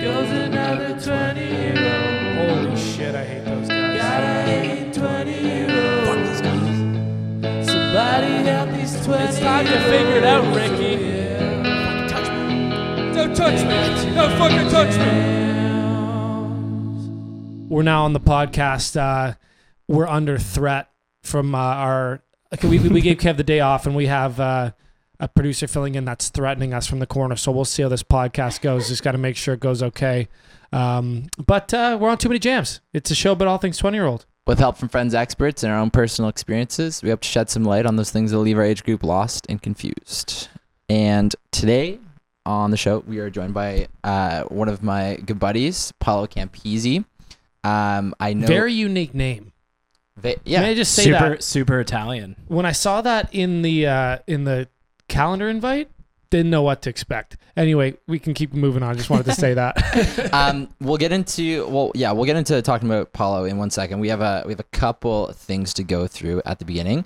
goes another 20 year old. Holy shit, I hate those guys. Gotta hate 20 year old. Somebody help these 20 It's time to figure it out, Ricky. Yeah. Touch me. Don't touch me. Don't fucking touch me. We're now on the podcast. Uh, we're under threat from uh, our. Okay, we, we gave Kev the day off, and we have uh, a producer filling in that's threatening us from the corner. So we'll see how this podcast goes. Just got to make sure it goes okay. Um, but uh, we're on too many jams. It's a show about all things twenty-year-old. With help from friends, experts, and our own personal experiences, we hope to shed some light on those things that leave our age group lost and confused. And today on the show, we are joined by uh, one of my good buddies, Paolo Campisi. Um, I know. Very unique name. ve- Can yeah. I just say super that super Italian. when I saw that in the uh, in the calendar invite, didn't know what to expect. Anyway, we can keep moving on. I just wanted to say that. um, we'll get into well, yeah, we'll get into talking about Paolo in one second. We have a we have a couple things to go through at the beginning,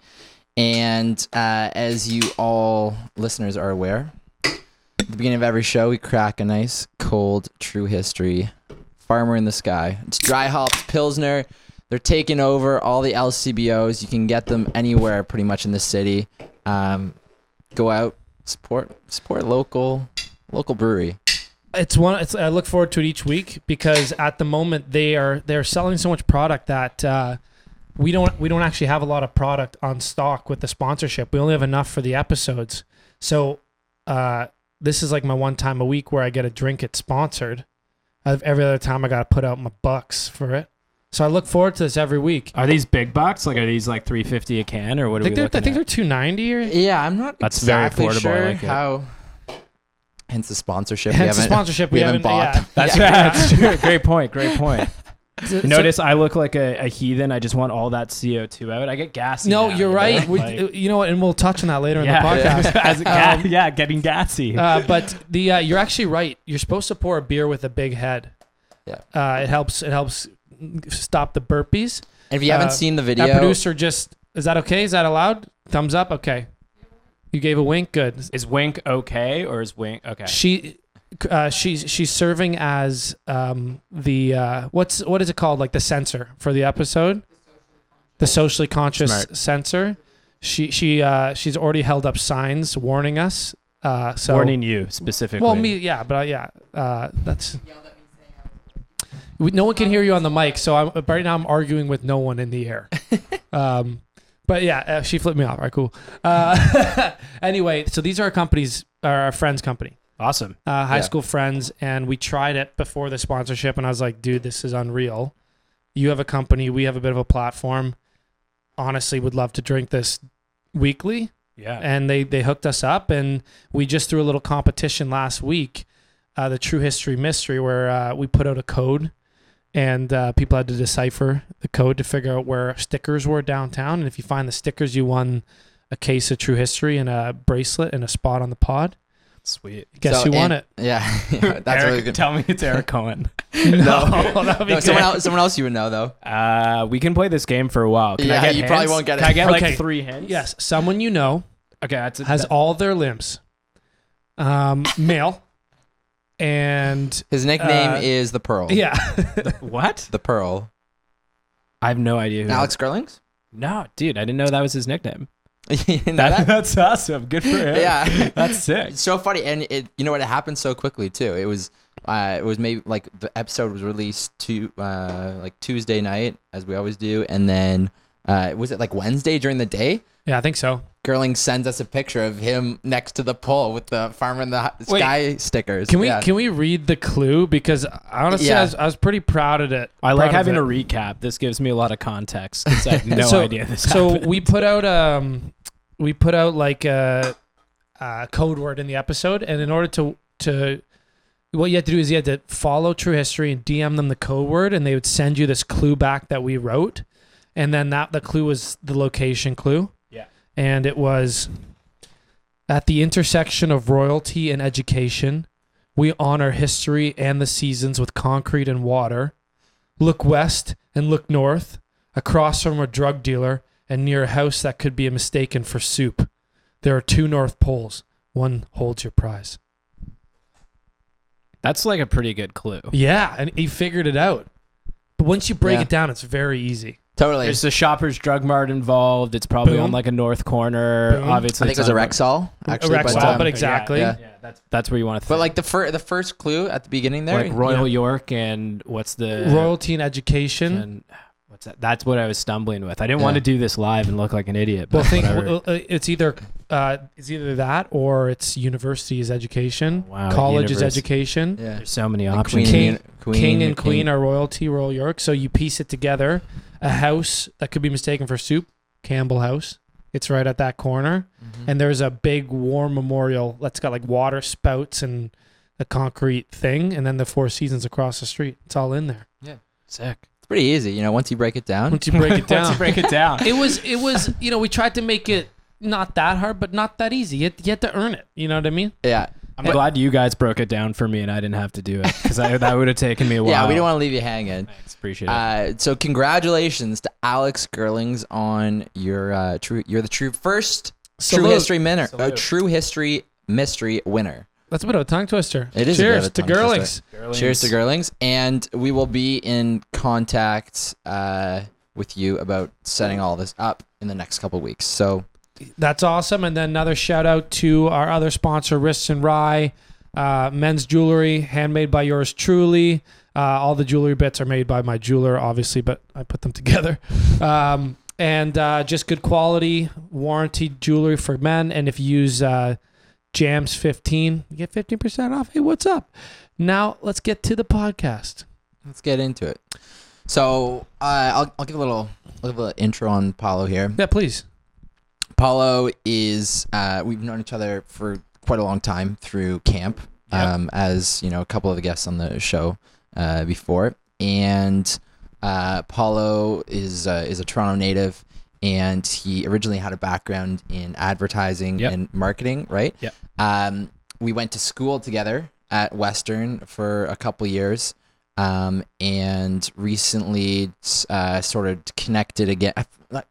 and uh, as you all listeners are aware, at the beginning of every show we crack a nice cold true history. Farmer in the sky. It's dry hopped pilsner. They're taking over all the LCBOs. You can get them anywhere, pretty much in the city. Um, go out, support support local local brewery. it's one. It's, I look forward to it each week because at the moment they are they're selling so much product that uh, we don't we don't actually have a lot of product on stock with the sponsorship. We only have enough for the episodes. So uh, this is like my one time a week where I get a drink it sponsored. Every other time I got to put out my bucks for it. So I look forward to this every week. Are these big bucks? Like are these like 350 a can or what I are think we they're, I looking think they're at? two ninety or Yeah, I'm not That's very exactly affordable, I sure like it. how. Hence the sponsorship. we hence the haven't- sponsorship. we We, haven't haven't, bought. yeah. That's Yeah. that's true. Great point. Great point. So- so- Notice I look like a, a heathen. I just want all that CO2 out. I get gassy. no, now, you're you know? right. We, Like- you know what? And we'll touch on that later in the yeah. podcast. As a ga- Um, yeah, getting gassy. uh, but the uh, you're actually right. You're supposed to pour a beer with a big head. Yeah. Uh, it helps. It helps stop the burpees. And if you haven't uh, seen the video, That producer just is that okay? Is that allowed? Thumbs up. Okay. You gave a wink. Good. is Wink okay or is Wink okay? She. Uh, she's she's serving as um, the uh, what's what is it called like the censor for the episode, the socially conscious Smart. censor. She she uh, she's already held up signs warning us. Uh, so Warning you specifically. Well, me, yeah, but uh, yeah, uh, that's. We, no one can hear you on the mic, so I'm right now. I'm arguing with no one in the air. um, but yeah, uh, she flipped me off. All right, cool. Uh, anyway, so these are our companies, our friends' company, Awesome. uh, high Yeah. school friends, and we tried it before the sponsorship, and I was like, dude, this is unreal. You have a company, we have a bit of a platform. Honestly, would love to drink this weekly Yeah. and they they hooked us up and we just threw a little competition last week uh, the true history mystery where uh, we put out a code and uh, people had to decipher the code to figure out where stickers were downtown and if you find the stickers you won a case of true history and a bracelet and a spot on the pod Sweet. guess So, who won and- it Yeah, yeah, that's Eric, really good. Tell me it's Eric Cohen. no, that would be No, someone else, someone else you would know though. Uh, we can play this game for a while. Can Yeah, I get you hints? probably won't get Can it. I get Okay. like three hints? yes someone you know Okay, that's a, has that- all their limbs um, male and His nickname Uh, is the Pearl. yeah what? the Pearl. I have no idea. Who Alex Gerlings. No, dude, I didn't know that was his nickname. you know That, that? that's awesome. Good for him. Yeah. that's sick. It's so funny, and it you know what? It happened so quickly too. It was uh, it was maybe like the episode was released to uh, like Tuesday night, as we always do, and then uh, was it like Wednesday during the day? yeah i think so Gerling sends us a picture of him next to the pole with the farmer in the Hi- Wait, sky stickers. Can we Yeah. can we read the clue? Because honestly, Yeah. I, was, I was pretty proud of it. I like having it. a recap. This gives me a lot of context because I have no So- idea this So happened. we put out um we put out like a, a code word in the episode, and in order to to what you had to do is you had to follow True History and DM them the code word, and they would send you this clue back that we wrote, and then that the clue was the location clue. And it was at the intersection of royalty and education. We honor history and the seasons with concrete and water. Look west and look north, across from a drug dealer and near a house that could be mistaken for soup. There are two North Poles. One holds your prize. That's like a pretty good clue. Yeah, and he figured it out. But once you break Yeah. it down, it's very easy. Totally. There's the Shoppers Drug Mart involved. It's probably Boom. on like a north corner. Boom. Obviously, I think it it's was a Rexall, actually. Rexall, but, um, but exactly. Yeah, yeah, that's that's where you want to. Think. But like the fir- the first clue at the beginning there, like Royal Yeah. York and what's the Royalty and education. and what's that? That's what I was stumbling with. I didn't want to do this live and look like an idiot. But Well, think well, uh, it's either uh, it's either that or it's university is education, Wow, college is education, yeah. There's so many And options. King- Queen, king and queen King. are royalty, Royal York. So you piece it together. A house that could be mistaken for soup, Campbell House. It's right at that corner, Mhm. and there's a big war memorial that's got like water spouts and a concrete thing, and then the Four Seasons across the street. It's all in there. Yeah, sick. It's pretty easy, you know. Once you break it down, Once you break it down. Once down, you break it down. it was it was you know we tried to make it not that hard, but not that easy. You had, you had to earn it. You know what I mean? yeah, I'm glad you guys broke it down for me and I didn't have to do it because that would have taken me a while. yeah. We don't want to leave you hanging. Thanks, appreciate it. Uh, so congratulations to Alex Gerlings on your uh, true. You're the true first true history winner. Uh, Salute. true history mystery winner. That's a bit of a tongue twister. It is a bit Cheers of a to tongue Gerlings. Cheers to Gerlings, and we will be in contact uh, with you about setting all this up in the next couple weeks. So That's awesome. And then another shout out to our other sponsor, Wrists and Rye, uh, men's jewelry, handmade by yours truly. Uh, all the jewelry bits are made by my jeweler, obviously, but I put them together. Um, and uh, just good quality, warranty jewelry for men. And if you use uh, Jams 15, you get 15% off. Hey, what's up? Now let's get to the podcast. let's get into it. So uh, I'll, I'll give a little, I'll give a little intro on Paolo here. Yeah, please. Paolo is uh, we've known each other for quite a long time through camp, Yep. um, as you know, a couple of the guests on the show uh, before, and uh, Paolo is uh, is a Toronto native, and he originally had a background in advertising Yep. and marketing, right? Yep. Um, we went to school together at Western for a couple years. Um, and recently, uh, sort of connected again. I,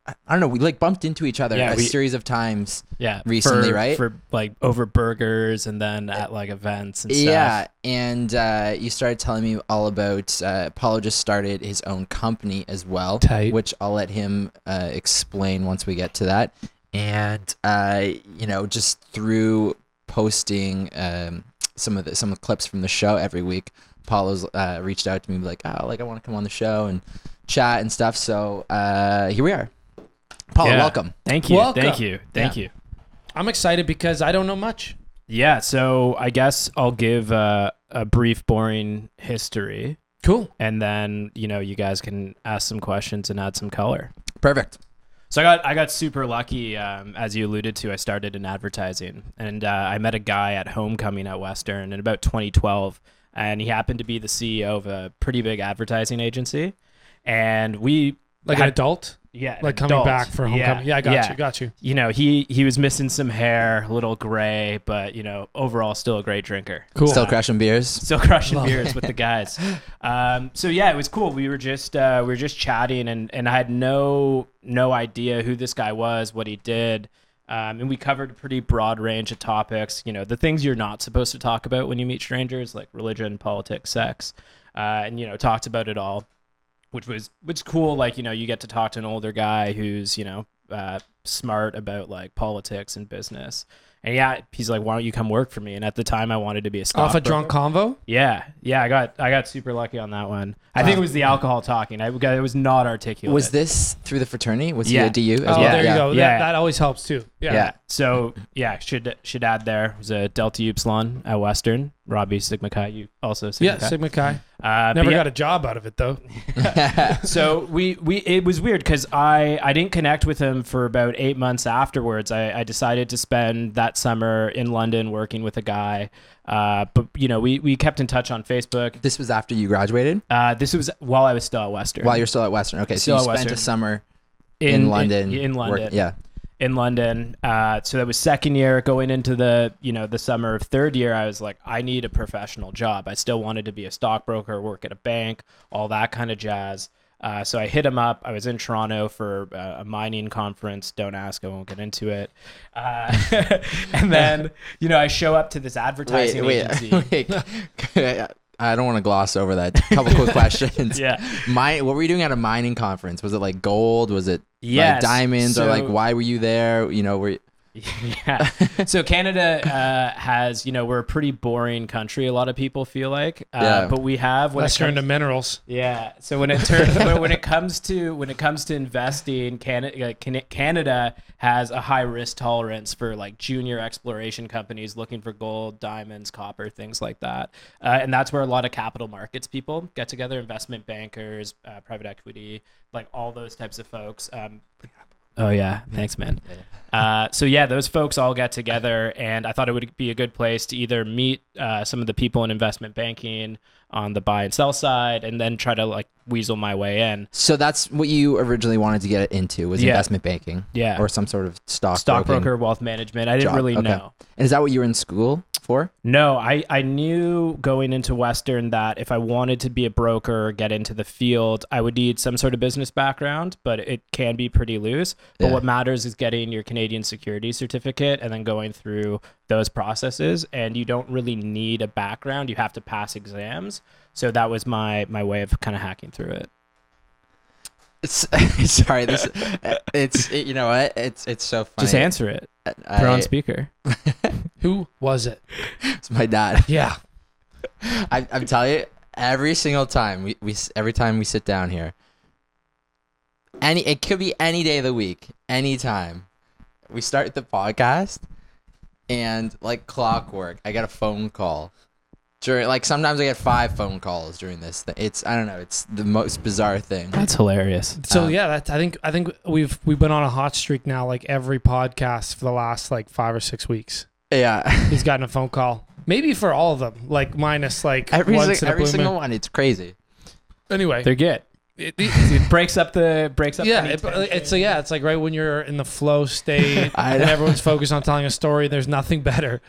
I don't know. We like bumped into each other Yeah, a we- series of times. yeah, recently, for, right? For like over burgers and then at like events and stuff. Yeah, and uh, you started telling me all about uh, Paolo just started his own company as well, Tight. which I'll let him uh, explain once we get to that. And uh, you know, just through posting um, some of the some of the clips from the show every week, Paolo's uh, reached out to me like, oh, like I want to come on the show and chat and stuff. So uh, here we are. Paulo, Yeah. welcome. Thank you. Welcome. Thank you. Thank you. I'm excited because I don't know much. Yeah, so I guess I'll give uh, a brief, boring history, Cool. and then you know you guys can ask some questions and add some color. Perfect. So I got I got super lucky, um, as you alluded to. I started in advertising, and uh, I met a guy at Homecoming at Western in about 2012, and he happened to be the CEO of a pretty big advertising agency, and we Like an adult? yeah Like coming adult. back for homecoming. Yeah, I got you. Got you. you know, he he was missing some hair, a little gray, but you know, overall still a great drinker. Cool. Still crushing beers. Still crushing Love beers with the guys. Um, so yeah, it was cool. We were just uh, we were just chatting, and and I had no no idea who this guy was, what he did. Um, and we covered a pretty broad range of topics. You know, the things you're not supposed to talk about when you meet strangers, like religion, politics, sex, uh, and you know, talked about it all which was which cool. Like you know, you get to talk to an older guy who's you know uh, smart about like politics and business. And yeah, he's like, "Why don't you come work for me?" And at the time, I wanted to be a Off a drunk convo? Yeah, yeah, I got I got super lucky on that one. I think it uh, was the alcohol talking. I got, it was not articulate. Was this through the fraternity? Was Yeah. he a DU? as Oh, well? there yeah. you go. Yeah. That, that always helps too. Yeah. Yeah. so yeah, should should add there it was a Delta Upsilon at Western. Robbie Sigma Chi, you also Sigma Yeah, Chi. Sigma Chi. Uh, but Never yeah, got a job out of it though. so we we it was weird because I I didn't connect with him for about eight months afterwards. I, I decided to spend that summer in London working with a guy. Uh, but you know we we kept in touch on Facebook. this was after you graduated, Uh, this was while I was still at Western. while you're still at Western. Okay, Still so you at spent a summer in, London. In, work- London. yeah. In London. Uh, so that was second year going into the you know the summer of third year. I was like, I need a professional job. I still wanted to be a stockbroker, work at a bank, all that kind of jazz. Uh, so I hit him up. I was in Toronto for uh, a mining conference. Don't ask, I won't get into it. Uh, and then, you know, I show up to this advertising Wait, agency. wait. I don't want to gloss over that. A Couple quick questions. Yeah. Mine, what were you doing at a mining conference? Was it like gold? Was it Yes, like diamonds? or like why were you there? You know, were you, yeah. So Canada uh, has, you know, we're a pretty boring country. A lot of people feel like, uh, Yeah. but we have when Unless it you're minerals. yeah. So when it turns when, when it comes to when it comes to investing, Canada Canada has a high risk tolerance for like junior exploration companies looking for gold, diamonds, copper, things like that. Uh, and that's where a lot of capital markets people get together, investment bankers, uh, private equity, like all those types of folks. Um, oh yeah, thanks, man. Uh, so yeah, those folks all got together, and I thought it would be a good place to either meet uh, some of the people in investment banking on the buy and sell side, and then try to like weasel my way in. so that's what you originally wanted to get into was Yeah. investment banking Yeah, or some sort of stock stockbroker, wealth management. I didn't job. really Okay. know. And is that what you were in school for? No, I, I knew going into Western that if I wanted to be a broker or get into the field, I would need some sort of business background, but it can be pretty loose. But Yeah. what matters is getting your Canadian security certificate and then going through those processes. And you don't really need a background, you have to pass exams. So that was my, my way of kind of hacking through it. It's, sorry, this uh, it's it, you know what it's it's so funny. Just answer it. Uh, I, Put on speaker. Who was it? it's my dad. Yeah. I, I'm telling you, every single time we, we every time we sit down here, any it could be any day of the week, any time. We start the podcast, and like clockwork, I get a phone call. During like sometimes I get five phone calls during this. Thing. It's I don't know. It's the most bizarre thing. That's hilarious. So Uh, yeah, that's I think I think we've we've been on a hot streak now, like every podcast for the last like five or six weeks. Yeah, He's gotten a phone call. Maybe for all of them, like minus like every once si- in a every blue single moon. one. It's crazy. Anyway, They're good. it- it- It breaks up the breaks up. yeah, any it, it's so yeah, it's like right when you're in the flow state and everyone's focused on telling a story. There's nothing better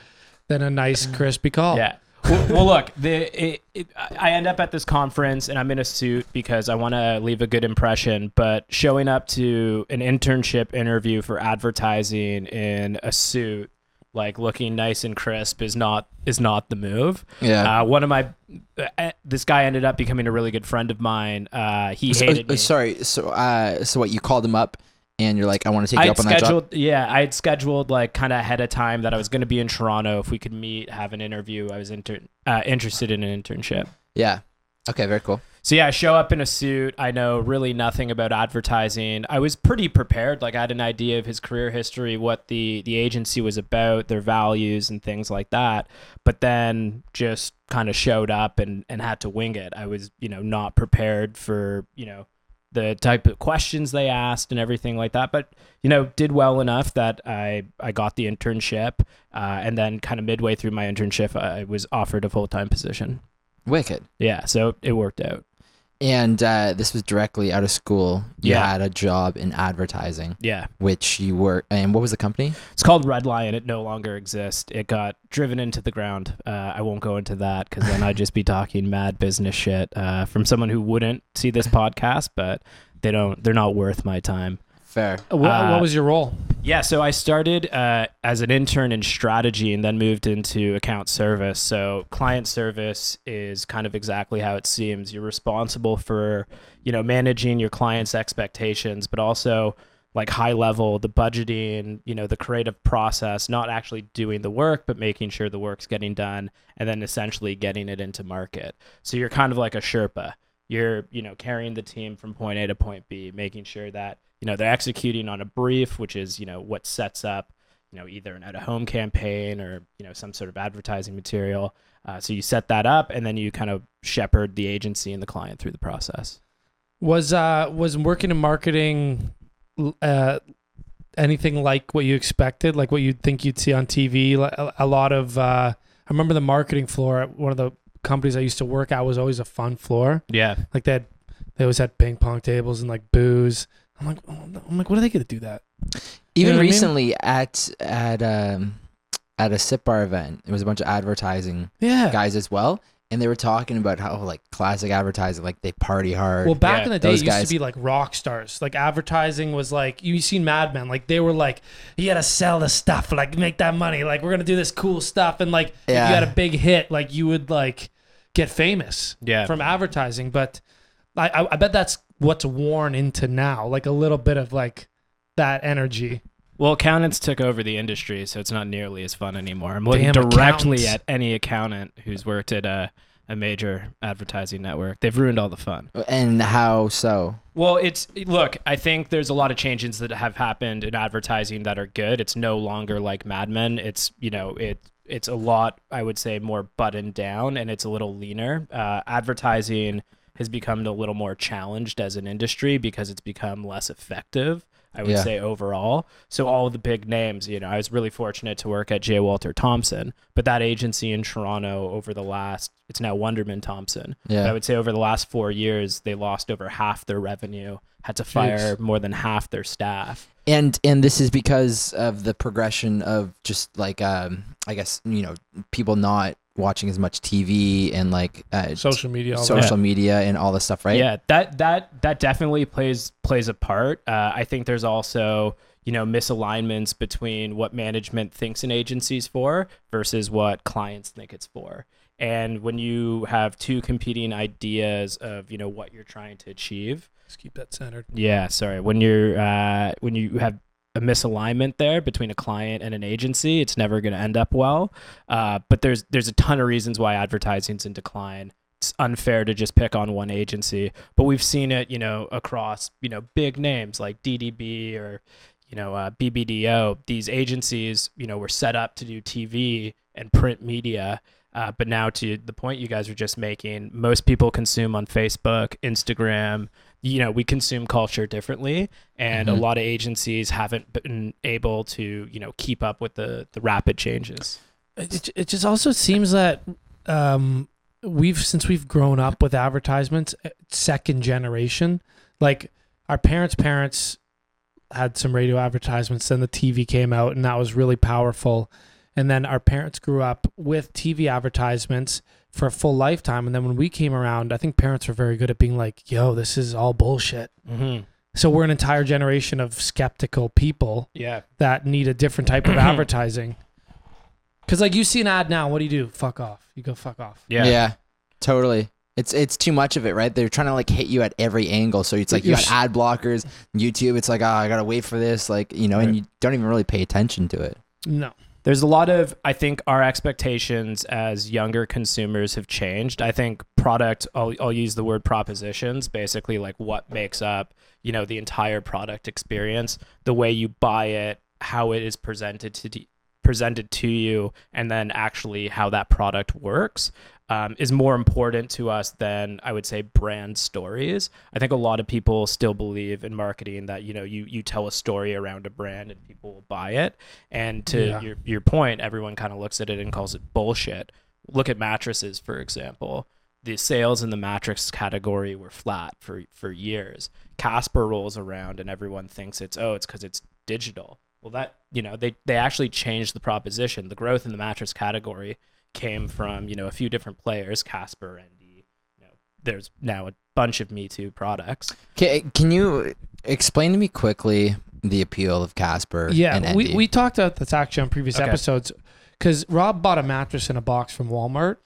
than a nice crispy call. Yeah. Well, well, look, the it, it, I end up at this conference and I'm in a suit because I want to leave a good impression. But showing up to an internship interview for advertising in a suit, like looking nice and crisp, is not is not the move. Yeah. Uh, one of my uh, this guy ended up becoming a really good friend of mine. Uh, he So- hated uh, me. sorry. So, uh, so what? You called him up, and you're like, "I want to take I you up on that job." yeah, I had scheduled like kind of ahead of time that I was going to be in Toronto if we could meet, have an interview. I was inter- uh, interested in an internship. Yeah. Okay. Very cool. So yeah, I show up in a suit. I know really nothing about advertising. I was pretty prepared. Like I had an idea of his career history, what the the agency was about, their values and things like that. But then just kind of showed up and and had to wing it. I was, you know, not prepared for, you know, the type of questions they asked and everything like that. But you know, did well enough that I I got the internship, uh, and then kind of midway through my internship, I was offered a full time position. Wicked. Yeah, so it worked out. And uh, this was directly out of school. You Yeah. had a job in advertising, Yeah. which you were. And what was the company? It's called Red Lion. It no longer exists. It got driven into the ground. Uh, I won't go into that because then I'd just be talking mad business shit uh, from someone who wouldn't see this podcast, but they don't. They're not worth my time. Fair. What, Uh, what was your role? Yeah, so I started uh, as an intern in strategy and then moved into account service. So client service is kind of exactly how it seems. You're responsible for, you know, managing your clients' expectations, but also like high level, the budgeting, you know, the creative process, not actually doing the work, but making sure the work's getting done and then essentially getting it into market. So you're kind of like a Sherpa. You're, you know, carrying the team from point A to point B, making sure that you know they're executing on a brief which is you know what sets up you know either an out of home campaign or you know some sort of advertising material uh, so you set that up and then you kind of shepherd the agency and the client through the process Was uh was working in marketing uh anything like what you expected, like what you'd think you'd see on TV? Like, A, a lot of uh I remember the marketing floor at one of the companies I used to work at was always a fun floor. yeah Like they had, they always had ping pong tables and like booze. I'm like, oh. I'm like, what are they gonna do that? Even know what I mean? recently at at um at a sip bar event, it was a bunch of advertising Yeah, guys as well. and they were talking about how like classic advertising, like they party hard. Well, back Yeah, in the day, it those used guys. to be like rock stars. Like advertising was like you seen Mad Men. Like they were like, you gotta sell the stuff, like make that money. Like we're gonna do this cool stuff, and like if you had a big hit, like you would like get famous Yeah. from advertising. But I, I, I bet that's what's worn into now, like a little bit of like that energy. Well, accountants took over the industry, so it's not nearly as fun anymore. I'm looking Damn directly accountants. at any accountant who's worked at a, a major advertising network. They've ruined all the fun. and how so? Well, it's look. I think there's a lot of changes that have happened in advertising that are good. It's no longer like Mad Men. It's you know it it's a lot. I would say more buttoned down, and it's a little leaner. Uh, advertising has become a little more challenged as an industry because it's become less effective. I would Yeah. say overall. So all of the big names, you know, I was really fortunate to work at J. Walter Thompson, but that agency in Toronto over the last, it's now Wunderman Thompson. But I would say over the last four years, they lost over half their revenue, had to fire more than half their staff. and and this is because of the progression of just like um, I guess you know people not watching as much TV and like uh, Social media, all that. social media and all this stuff, right? Yeah, that that that definitely plays plays a part. Uh, I think there's also you know misalignments between what management thinks an agency's for versus what clients think it's for. And when you have two competing ideas of you know what you're trying to achieve, Let's keep that centered. Yeah, sorry. When you're uh, when you have a misalignment there between a client and an agency, it's never going to end up well. Uh, but there's there's a ton of reasons why advertising's in decline. It's unfair to just pick on one agency, but we've seen it, you know, across you know big names like DDB or you know uh, BBDO. These agencies, you know, were set up to do TV and print media. Uh, but now, to the point you guys were just making, most people consume on Facebook, Instagram, you know we consume culture differently and Mhm. a lot of agencies haven't been able to you know keep up with the the rapid changes It, it just also seems that um, we've since we've grown up with advertisements, uh, second generation, like our parents' parents had some radio advertisements, then the TV came out, and that was really powerful. And then our parents grew up with TV advertisements for a full lifetime. And then when we came around, I think parents were very good at being like, yo, this is all bullshit. mm-hmm. So we're an entire generation of skeptical people yeah that need a different type of advertising. Because like you see an ad now, what do you do? Fuck off. You go fuck off. yeah yeah, totally. It's it's too much of it, right? They're trying to like hit you at every angle. So it's like you got ad blockers, YouTube. It's like oh, I gotta wait for this, like you know, and you don't even really pay attention to it. No. There's a lot of i think our expectations as younger consumers have changed. I think product i'll, I'll use the word propositions basically like what makes up you know the entire product experience the way you buy it how it is presented to the presented to you and then actually how that product works um, is more important to us than I would say brand stories. I think a lot of people still believe in marketing that you know you you tell a story around a brand and people will buy it. And to Yeah. your your point, everyone kind of looks at it and calls it bullshit. Look at mattresses, for example. The sales in the mattress category were flat for for years. Casper rolls around and everyone thinks it's oh it's because it's digital. Well, that you know they they actually changed the proposition. The growth in the mattress category came from you know a few different players, Casper and the you know there's now a bunch of Me Too products. Can, can you explain to me quickly the appeal of Casper? Yeah, Endy? we, we talked about this actually on previous Okay. episodes because Rob bought a mattress in a box from Walmart.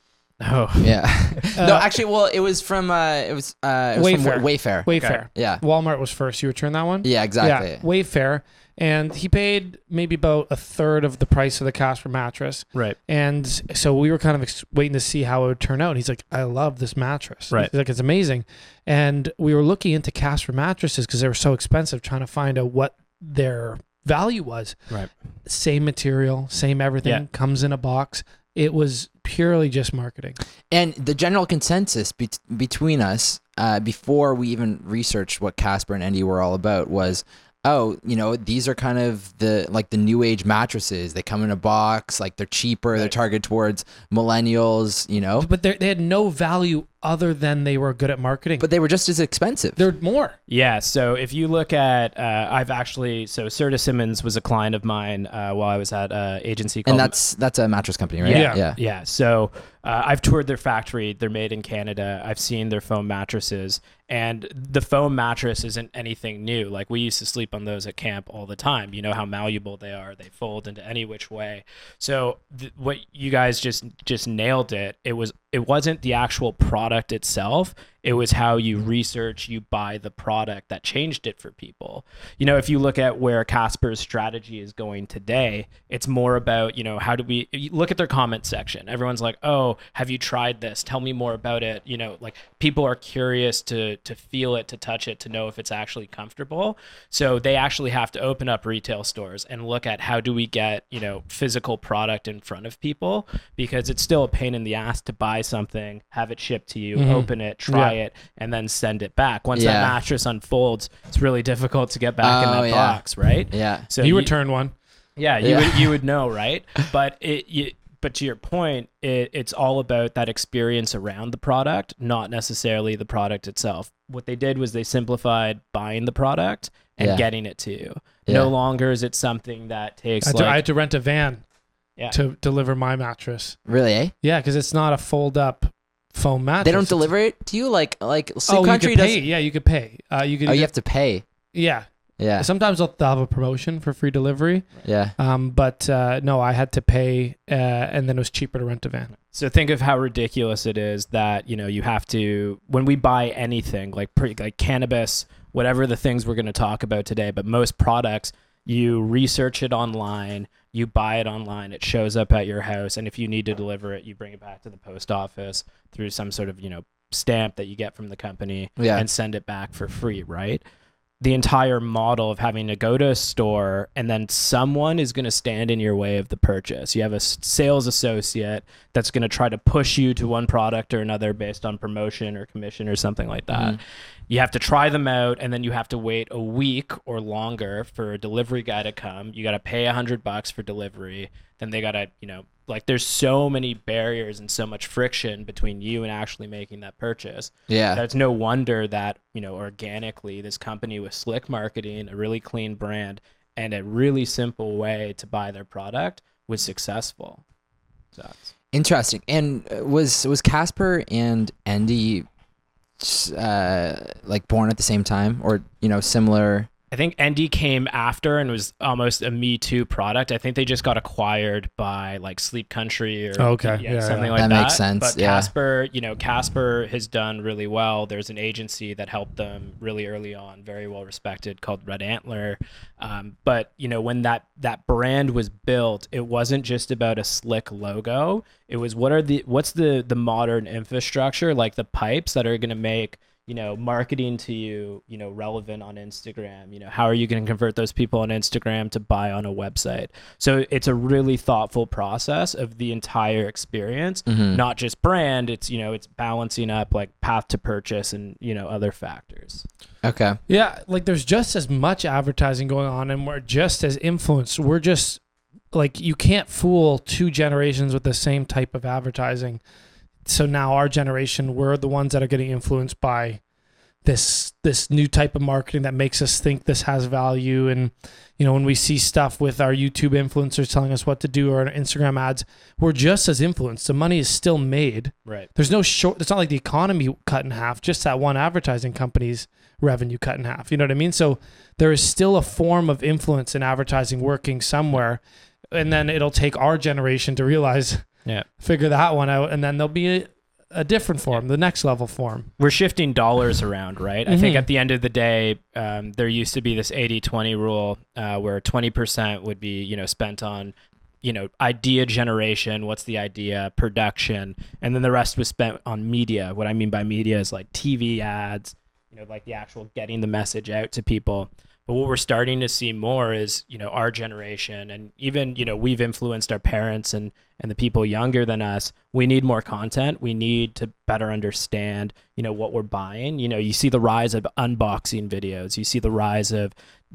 Oh, yeah. no, Uh, actually, well, it was from uh, it was uh, it was Wayfair. from Wa- Wayfair. Wayfair. Yeah, Walmart was first. You returned that one? yeah, exactly. Yeah, Wayfair. And he paid maybe about a third of the price of the Casper mattress. right. And so we were kind of ex- waiting to see how it would turn out. And he's like, I love this mattress. Right. He's like, it's amazing. And we were looking into Casper mattresses because they were so expensive, trying to find out what their value was. Right. Same material, same everything, Yeah. comes in a box. It was purely just marketing. And the general consensus be- between us uh, before we even researched what Casper and Endy were all about was, oh, you know, these are kind of the like the new age mattresses. They come in a box, like they're cheaper. They're targeted towards millennials. You know, But they they had no value other than they were good at marketing. But they were just as expensive. they're more. Yeah. So if you look at, uh, I've actually, so Serta Simmons was a client of mine uh, while I was at uh, agency called and that's that's a mattress company, right? Yeah. Yeah. Yeah. So uh, I've toured their factory. They're made in Canada. I've seen their foam mattresses, and the foam mattress isn't anything new. Like we used to sleep on those at camp all the time. You know how malleable they are. They fold into any which way. So th- what you guys just just nailed it. It was it wasn't the actual product itself. It was how you research, you buy the product that changed it for people. You know, if you look at where Casper's strategy is going today, it's more about, you know, how do we look at their comment section. Everyone's like, "Oh, have you tried this? Tell me more about it." You know, like people are curious to to feel it, to touch it, to know if it's actually comfortable. So they actually have to open up retail stores and look at how do we get, you know, physical product in front of people because it's still a pain in the ass to buy something, have it shipped to you, Mhm. open it, try Yeah. it, and then send it back. Once Yeah. that mattress unfolds, it's really difficult to get back in Oh, that yeah. box, right? Yeah. So you return one. yeah, you Yeah. would you would know, right? But it you, but to your point, it, it's all about that experience around the product, not necessarily the product itself. What they did was they simplified buying the product and Yeah. getting it to you. Yeah. No longer is it something that takes I had, to, I had to rent a van yeah. to deliver my mattress. Really, eh? Yeah, because it's not a fold up foam mattress. They don't deliver it to you like like Sleep Oh, Country you could does. pay. Yeah, you could pay. Uh, you could. Oh, you have to pay. yeah. Yeah. Sometimes they'll, they'll have a promotion for free delivery. Yeah. Um, but uh, no, I had to pay, uh, and then it was cheaper to rent a van. So think of how ridiculous it is that you know you have to when we buy anything like pre, like cannabis, whatever the things we're going to talk about today. But most products, you research it online, you buy it online, it shows up at your house, and if you need to deliver it, you bring it back to the post office through some sort of you know stamp that you get from the company Yeah. and send it back for free, right? The entire model of having to go to a store and then someone is going to stand in your way of the purchase. You have a sales associate that's going to try to push you to one product or another based on promotion or commission or something like that. Mhm. You have to try them out and then you have to wait a week or longer for a delivery guy to come. You got to pay a hundred bucks for delivery. Then they got to, you know, like there's so many barriers and so much friction between you and actually making that purchase. Yeah. That's no wonder that, you know, organically this company with slick marketing, a really clean brand, and a really simple way to buy their product was successful. So it's- Interesting. And uh, was was Casper and Endy uh like born at the same time or you know similar I think Endy came after and was almost a Me Too product. I think they just got acquired by like Sleep Country or Okay, yeah, yeah, something yeah. like that. That makes sense, But yeah. Casper, you know, Casper has done really well. There's an agency that helped them really early on, very well respected, called Red Antler. Um, but you know, when that that brand was built, it wasn't just about a slick logo. It was what are the what's the the modern infrastructure like the pipes that are going to make you know marketing to you you know relevant on instagram you know how are you going to convert those people on instagram to buy on a website so it's a really thoughtful process of the entire experience Mhm. not just brand it's you know it's balancing up like path to purchase and you know other factors Okay. Yeah, like there's just as much advertising going on, and we're just as influenced. We're just like you can't fool two generations with the same type of advertising. So now our generation, we're the ones that are getting influenced by this this new type of marketing that makes us think this has value. And you know when we see stuff with our YouTube influencers telling us what to do or our Instagram ads we're just as influenced. The money is still made. Right. There's no short it's not like the economy cut in half just that one advertising company's revenue cut in half. You know what i mean? So there is still a form of influence in advertising working somewhere. And then it'll take our generation to realize Yeah. figure that one out and then there'll be a, a different form the next level form we're shifting dollars around, right? I think Mhm. at the end of the day, um, there used to be this 80 20 rule uh, where 20% would be, you know, spent on, you know, idea generation. What's the idea? Production. And then the rest was spent on media. What I mean by media is like TV ads, you know, like the actual getting the message out to people. But what we're starting to see more is, you know, our generation and even, you know, we've influenced our parents and and the people younger than us. We need more content. We need to better understand, you know, what we're buying. You know, you see the rise of unboxing videos. You see the rise of,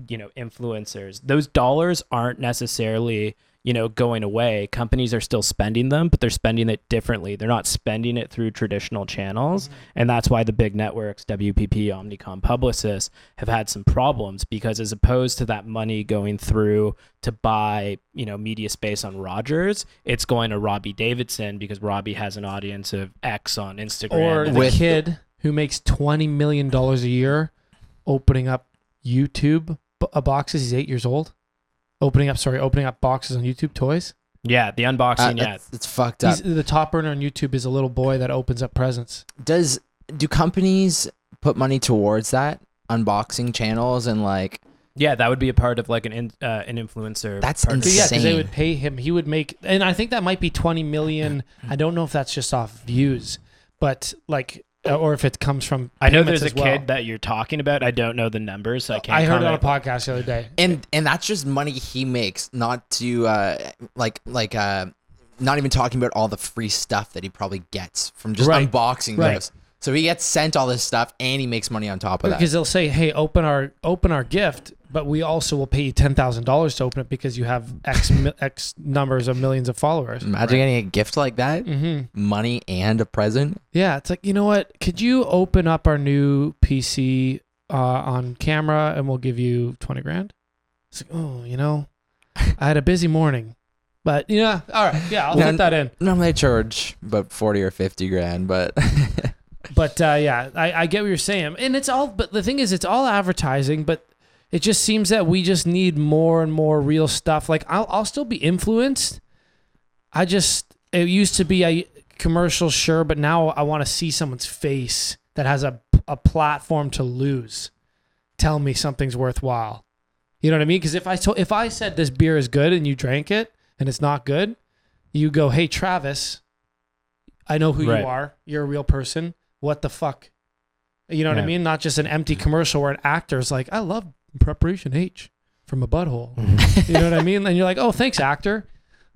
you know, influencers. Those dollars aren't necessarily you know, going away, companies are still spending them, but they're spending it differently. They're not spending it through traditional channels. Mm-hmm. And that's why the big networks, WPP, Omnicom, Publicis, have had some problems because as opposed to that money going through to buy, you know, media space on Rogers, it's going to Robbie Davidson because Robbie has an audience of X on Instagram. Or the With- kid who makes twenty million dollars a year, opening up YouTube b- boxes. He's eight years old. Opening up, sorry, opening up boxes on YouTube toys. yeah, the Uh, unboxing, yeah. it's, it's fucked up. He's the top earner on YouTube is a little boy that opens up presents. Does do companies put money towards that unboxing channels and like Yeah, that would be a part of like an in, uh, an influencer. That's partnership. So yeah, because they would pay him. He would make, and I think that might be twenty million. I don't know if that's just off views, but like, uh, or if it comes from. I know payments there's a well. kid that you're talking about. I don't know the numbers, so I can't. I heard it on a podcast the other day. and and that's just money he makes not to uh like like uh not even talking about all the free stuff that he probably gets from just Right. unboxing Right. those so he gets sent all this stuff and he makes money on top of that Because they'll say, "Hey, open our open our gift, but we also will pay you ten thousand dollars to open it because you have X X numbers of millions of followers." imagine getting a gift like that Mm-hmm. money and a present Yeah, it's like you know what? Could you open up our new PC uh, on camera and we'll give you twenty grand? It's like, oh, you know, I had a busy morning, but yeah, all right, yeah, I'll fit that in. normally i charge about 40 or 50 grand but But uh, yeah, I, I get what you're saying, and it's all. But the thing is, it's all advertising. But it just seems that we just need more and more real stuff. Like I'll I'll still be influenced. I just it used to be a commercial, sure, but now I want to see someone's face that has a a platform to lose. Tell me something's worthwhile. You know what I mean? Because if I told, if I said this beer is good and you drank it and it's not good, you go, hey Travis, I know who Right. you are. You're a real person. What the fuck? You know what I mean? Not just an empty commercial where an actor actor's like, I love preparation H from a butthole. you know what I mean? And you're like, oh, thanks, actor.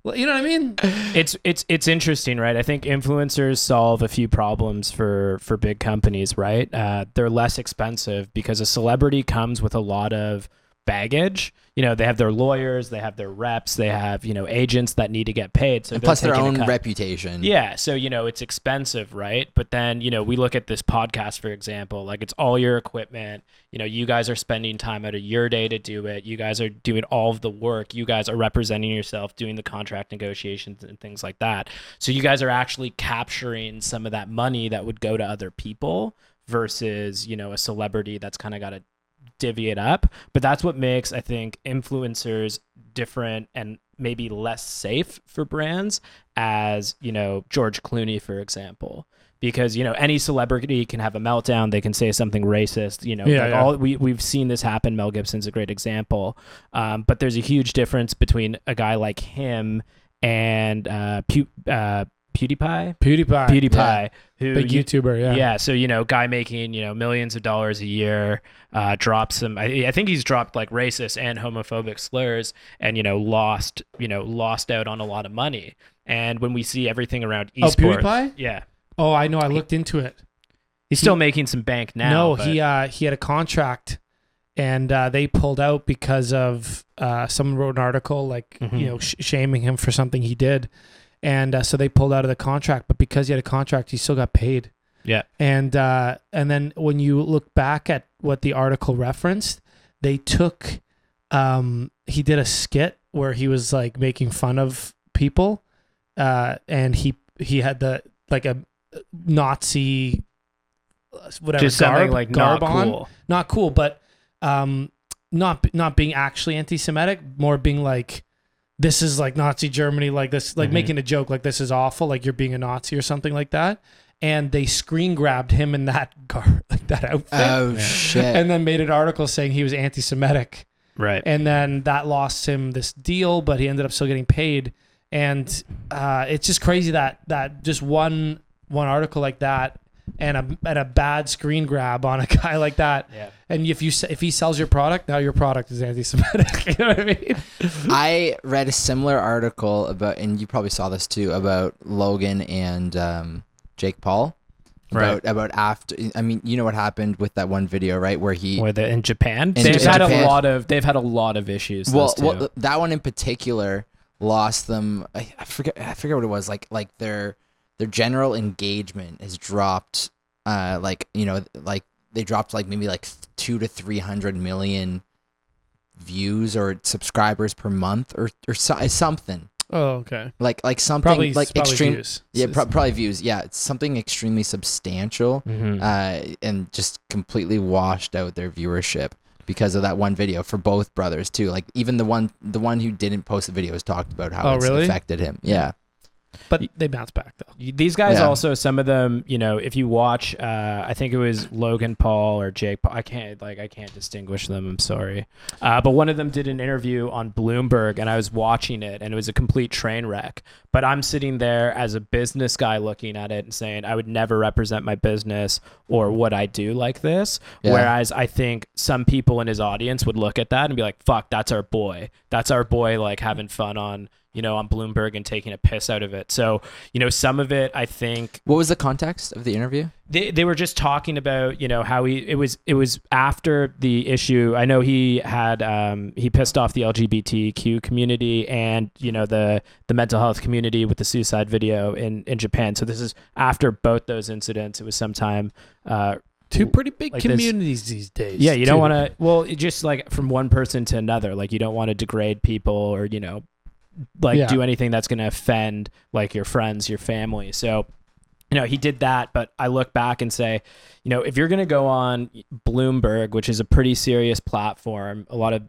Well, You know what I mean? it's it's it's interesting, right? I think influencers solve a few problems for for big companies, right? Uh, they're less expensive because a celebrity comes with a lot of baggage. You know, they have their lawyers, they have their reps, they have you know agents that need to get paid. So plus their own reputation Yeah, so you know it's expensive, right? But then you know we look at this podcast, for example, like it's all your equipment. You know, you guys are spending time out of your day to do it. You guys are doing all of the work. You guys are representing yourself, doing the contract negotiations and things like that. So you guys are actually capturing some of that money that would go to other people versus you know a celebrity that's kind of got to divvy it up. But that's what makes I think influencers different and maybe less safe for brands as, you know, George Clooney for example. Because, you know, any celebrity can have a meltdown, they can say something racist, you know. Yeah, like yeah. all we we've seen this happen. Mel Gibson's a great example. Um, but there's a huge difference between a guy like him and uh, uh PewDiePie. PewDiePie. PewDiePie, who Big you- YouTuber, yeah. yeah. So you know, guy making you know millions of dollars a year, uh, drops some. I, I think he's dropped like racist and homophobic slurs, and you know, lost you know lost out on a lot of money. And when we see everything around Oh, PewDiePie? yeah, Oh, I know. I looked into it. he's still making some bank now. no, but- he uh, he had a contract, and uh, they pulled out because of uh, someone wrote an article like Mhm. you know sh- shaming him for something he did, and uh, so they pulled out of the contract. But because he had a contract, he still got paid. Yeah. And uh, and then when you look back at what the article referenced, they took um, he did a skit where he was like making fun of people, uh, and he he had the like a Nazi uh, whatever just something garb, like garb not on cool. not cool, but um, not not being actually anti-Semitic, more being like, this is like Nazi Germany, like this, like Mhm. making a joke, like this is awful, like you're being a Nazi or something like that. And they screen grabbed him in that gar, like that outfit, oh Yeah. shit and then made an article saying he was anti-Semitic. Right. And then that lost him this deal, but he ended up still getting paid. And uh, it's just crazy that that just one one article like that and a and a bad screen grab on a guy like that yeah. and if you s- if he sells your product, now your product is anti-Semitic. you know what I mean? I read a similar article about, and you probably saw this too, about Logan and um, Jake Paul. Right. About, about after, I mean, you know what happened with that one video, right? Where he, Where the, in Japan, In they've J- had Japan. a lot of they've had a lot of issues. well, well, that one in particular, lost them. I, I forget. I forget what it was. Like like their their general engagement has dropped. Uh, like you know, like they dropped like maybe like two to three hundred million views or subscribers per month or or so, something Oh, okay. like like something Probably like probably extreme. views. Yeah, pro- probably views. Yeah, it's something extremely substantial Mhm. uh, and just completely washed out their viewership because of that one video for both brothers too. Like even the one the one who didn't post the video has talked about how Oh, it's really? affected him. Yeah. But they bounce back though. These guys Yeah. also, some of them, you know, if you watch, uh, I think it was Logan Paul or Jake Paul. I can't like I can't distinguish them. I'm sorry, uh, but one of them did an interview on Bloomberg, and I was watching it, and it was a complete train wreck. But I'm sitting there as a business guy looking at it and saying, I would never represent my business or what I do like this. Yeah. Whereas I think some people in his audience would look at that and be like, "Fuck, that's our boy. That's our boy." Like having fun on. You know, on Bloomberg and taking a piss out of it. So, you know, some of it I think What was the context of the interview? they, they were just talking about you know how he it was it was after the issue i know he had um he pissed off the lgbtq community and you know the the mental health community with the suicide video in in japan so this is after both those incidents it was sometime uh Two pretty big Like this- communities these days. yeah you don't want to well it just like from one person to another like you don't want to degrade people or you know like Yeah. do anything that's going to offend like your friends your family so you know he did that but i look back and say you know if you're going to go on bloomberg which is a pretty serious platform a lot of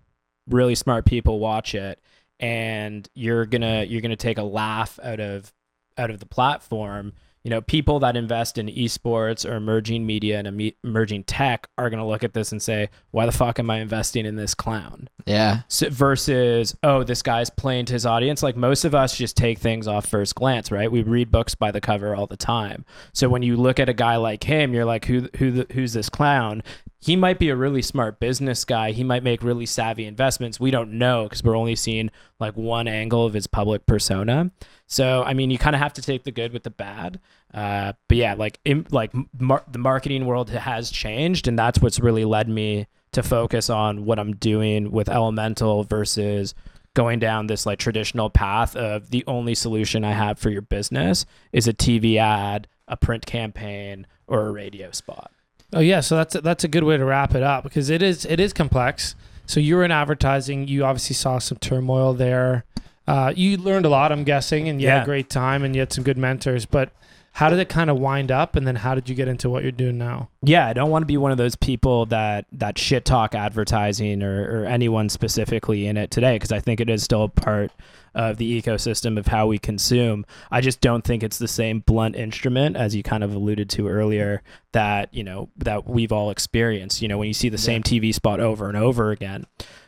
really smart people watch it and you're going to you're going to take a laugh out of out of the platform you know people that invest in esports or emerging media and eme- emerging tech are going to look at this and say why the fuck am i investing in this clown? Yeah. so versus oh this guy's playing to his audience. Like most of us just take things off first glance right? We read books by the cover all the time. So when you look at a guy like him you're like who who who's this clown he might be a really smart business guy. He might make really savvy investments. We don't know because we're only seeing like one angle of his public persona. So i mean you kind of have to take the good with the bad. Uh, but yeah like in, like mar- the marketing world has changed and that's what's really led me to focus on what I'm doing with Elemental versus going down this like traditional path of the only solution I have for your business is a TV ad, a print campaign, or a radio spot. Oh yeah, so that's that's a good way to wrap it up because it is it is complex. So you were in advertising. You obviously saw some turmoil there. Uh, you learned a lot, I'm guessing, and you had Yeah. a great time, and you had some good mentors. But how did it kind of wind up, and then how did you get into what you're doing now? Yeah, I don't want to be one of those people that that shit talk advertising or, or anyone specifically in it today because I think it is still a part of the ecosystem of how we consume. I just don't think it's the same blunt instrument as you kind of alluded to earlier that you know that we've all experienced. You know, when you see the same TV spot over and over again.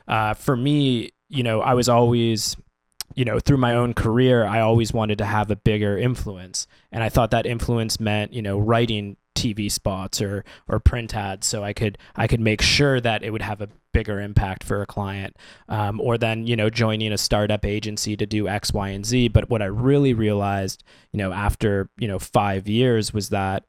Uh, for me, you know, I was always you know, through my own career, I always wanted to have a bigger influence, and I thought that influence meant, you know, writing TV spots or or print ads, so I could I could make sure that it would have a bigger impact for a client, um, or then you know joining a startup agency to do X, Y, and Z. But what I really realized, you know, after you know five years was that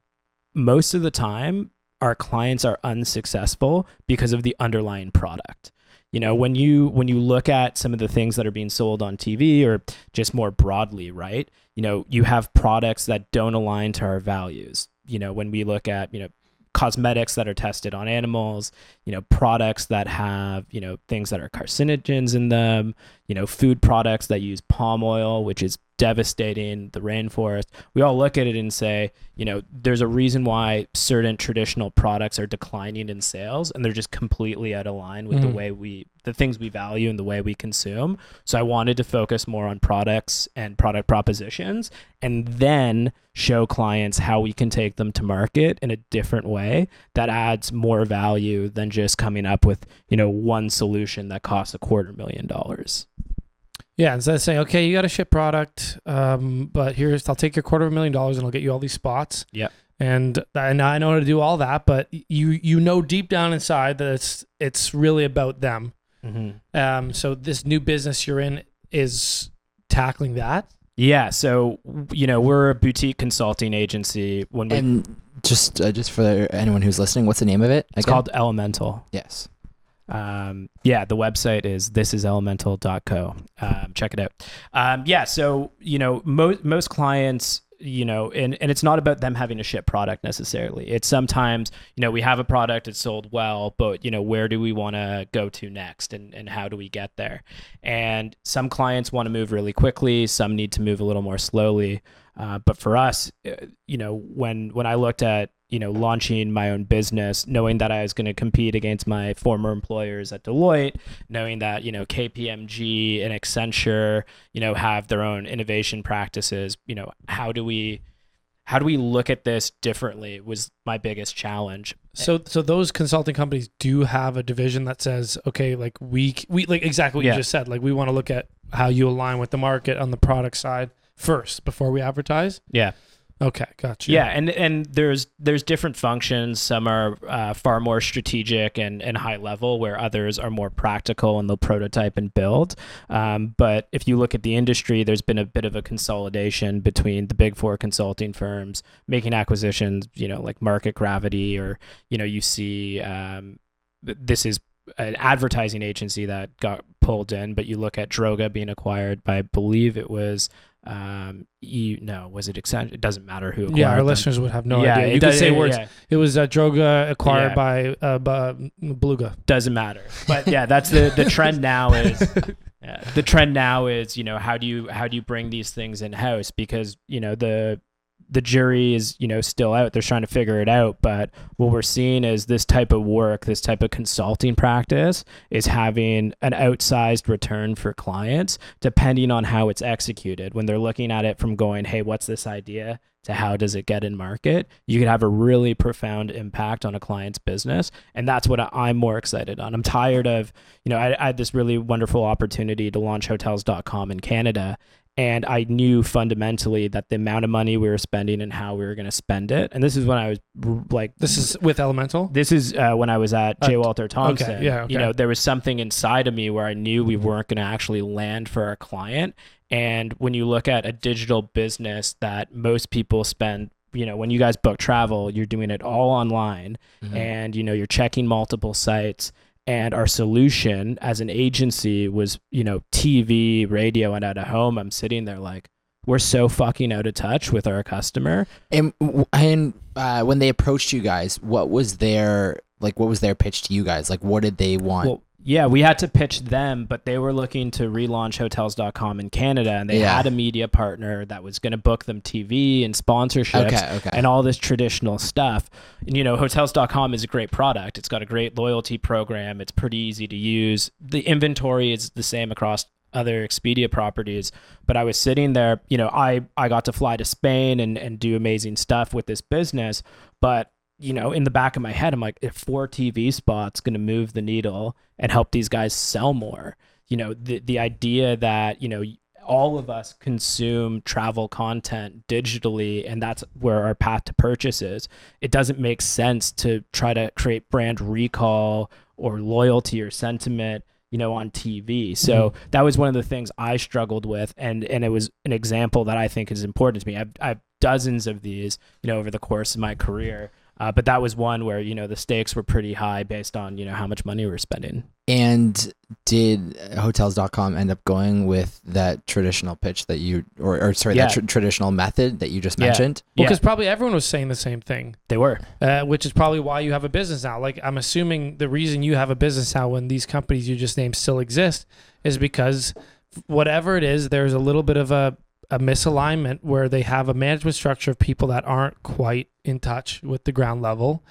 most of the time our clients are unsuccessful because of the underlying product you know when you when you look at some of the things that are being sold on TV or just more broadly right? You know you have products that don't align to our values. You know when we look at you know cosmetics that are tested on animals you know products that have you know things that are carcinogens in them you know food products that use palm oil which is devastating the rainforest. We all look at it and say you know there's a reason why certain traditional products are declining in sales and they're just completely out of line with Mhm. the way we the things we value and the way we consume. So i wanted to focus more on products and product propositions and then show clients how we can take them to market in a different way that adds more value than just coming up with you know one solution that costs a quarter million dollars Yeah, instead of saying, okay, you got a shit product, um, but here's I'll take your quarter of a million dollars and I'll get you all these spots. Yeah. And and I know how to do all that, but you you know deep down inside that it's it's really about them. mm-hmm. Um, so this new business you're in is tackling that. yeah so you know we're a boutique consulting agency when we And just uh, just for anyone who's listening, what's the name of it? it's called elemental Yes. Um, yeah, the website is thisiselemental.co. Um, check it out. Um, yeah, so you know, most most clients, you know, and and it's not about them having a ship product necessarily. It's sometimes you know we have a product, it's sold well, but you know where do we want to go to next, and and how do we get there? And some clients want to move really quickly, some need to move a little more slowly. Uh, but for us, uh, you know, when when I looked at you know launching my own business, knowing that I was going to compete against my former employers at Deloitte, knowing that you know KPMG and Accenture, you know, have their own innovation practices. You know, how do we how do we look at this differently was my biggest challenge. So so those consulting companies do have a division that says, okay, like we we like exactly what Yeah. you just said. Like we want to look at how you align with the market on the product side first before we advertise. Yeah. Okay, gotcha. Yeah, and and there's there's different functions. Some are uh, far more strategic and, and high level, where others are more practical and they'll prototype and build. Um, but if you look at the industry, there's been a bit of a consolidation between the big four consulting firms making acquisitions. You know, like Market Gravity, or you know, you see um, this is an advertising agency that got pulled in. But you look at Droga being acquired by, I believe it was um you know, was it Accenture? it doesn't matter who acquired Yeah, our them. listeners would have no yeah, idea. it You could does- say it- words. yeah, It was uh, Droga acquired Yeah. by uh, b- Beluga. doesn't matter but yeah that's the the trend now is the trend now is you know how do you how do you bring these things in house because you know the the jury is you know still out. They're trying to figure it out. But what we're seeing is this type of work this type of consulting practice is having an outsized return for clients depending on how it's executed. When they're looking at it from going hey what's this idea? To how does it get in market? You could have a really profound impact on a client's business. And that's what i'm more excited on. I'm tired of you know I, I had this really wonderful opportunity to launch hotels.com in canada and I knew fundamentally that the amount of money we were spending and how we were going to spend it. And this is when I was like, This is with Elemental. this is uh, when I was at J. Uh, Walter Thompson. yeah, okay. You know, there was something inside of me where I knew we weren't going to actually land for our client. And when you look at a digital business that most people spend, you know, when you guys book travel, you're doing it all online Mhm. and you know you're checking multiple sites and our solution as an agency was you know tv radio and at a home i'm sitting there like we're so fucking out of touch with our customer And and uh, when they approached you guys, what was their like? What was their pitch to you guys? Like, what did they want? well yeah we had to pitch them but they were looking to relaunch hotels.com in canada and they Yeah. had a media partner that was going to book them tv and sponsorships okay, okay. and all this traditional stuff. And, you know, hotels.com is a great product. It's got a great loyalty program. It's pretty easy to use. The inventory is the same across other Expedia properties. But I was sitting there, you know, I, I got to fly to Spain and, and do amazing stuff with this business. But, you know, in the back of my head, I'm like, if four TV spots going to move the needle and help these guys sell more, you know, the, the idea that, you know, all of us consume travel content digitally and that's where our path to purchase is it doesn't make sense to try to create brand recall or loyalty or sentiment you know on tv so mm-hmm. that was one of the things i struggled with and and it was an example that i think is important to me. I've, I've dozens of these you know over the course of my career uh, but that was one where you know the stakes were pretty high based on you know how much money we were spending And did hotels.com end up going with that traditional pitch that you, or, or sorry, Yeah. that tr- traditional method that you just Yeah. mentioned? Well, Yeah. because probably everyone was saying the same thing, they were uh, which is probably why you have a business now. Like I'm assuming the reason you have a business now when these companies you just named still exist is because whatever it is, there's a little bit of a a misalignment where they have a management structure of people that aren't quite in touch with the ground level.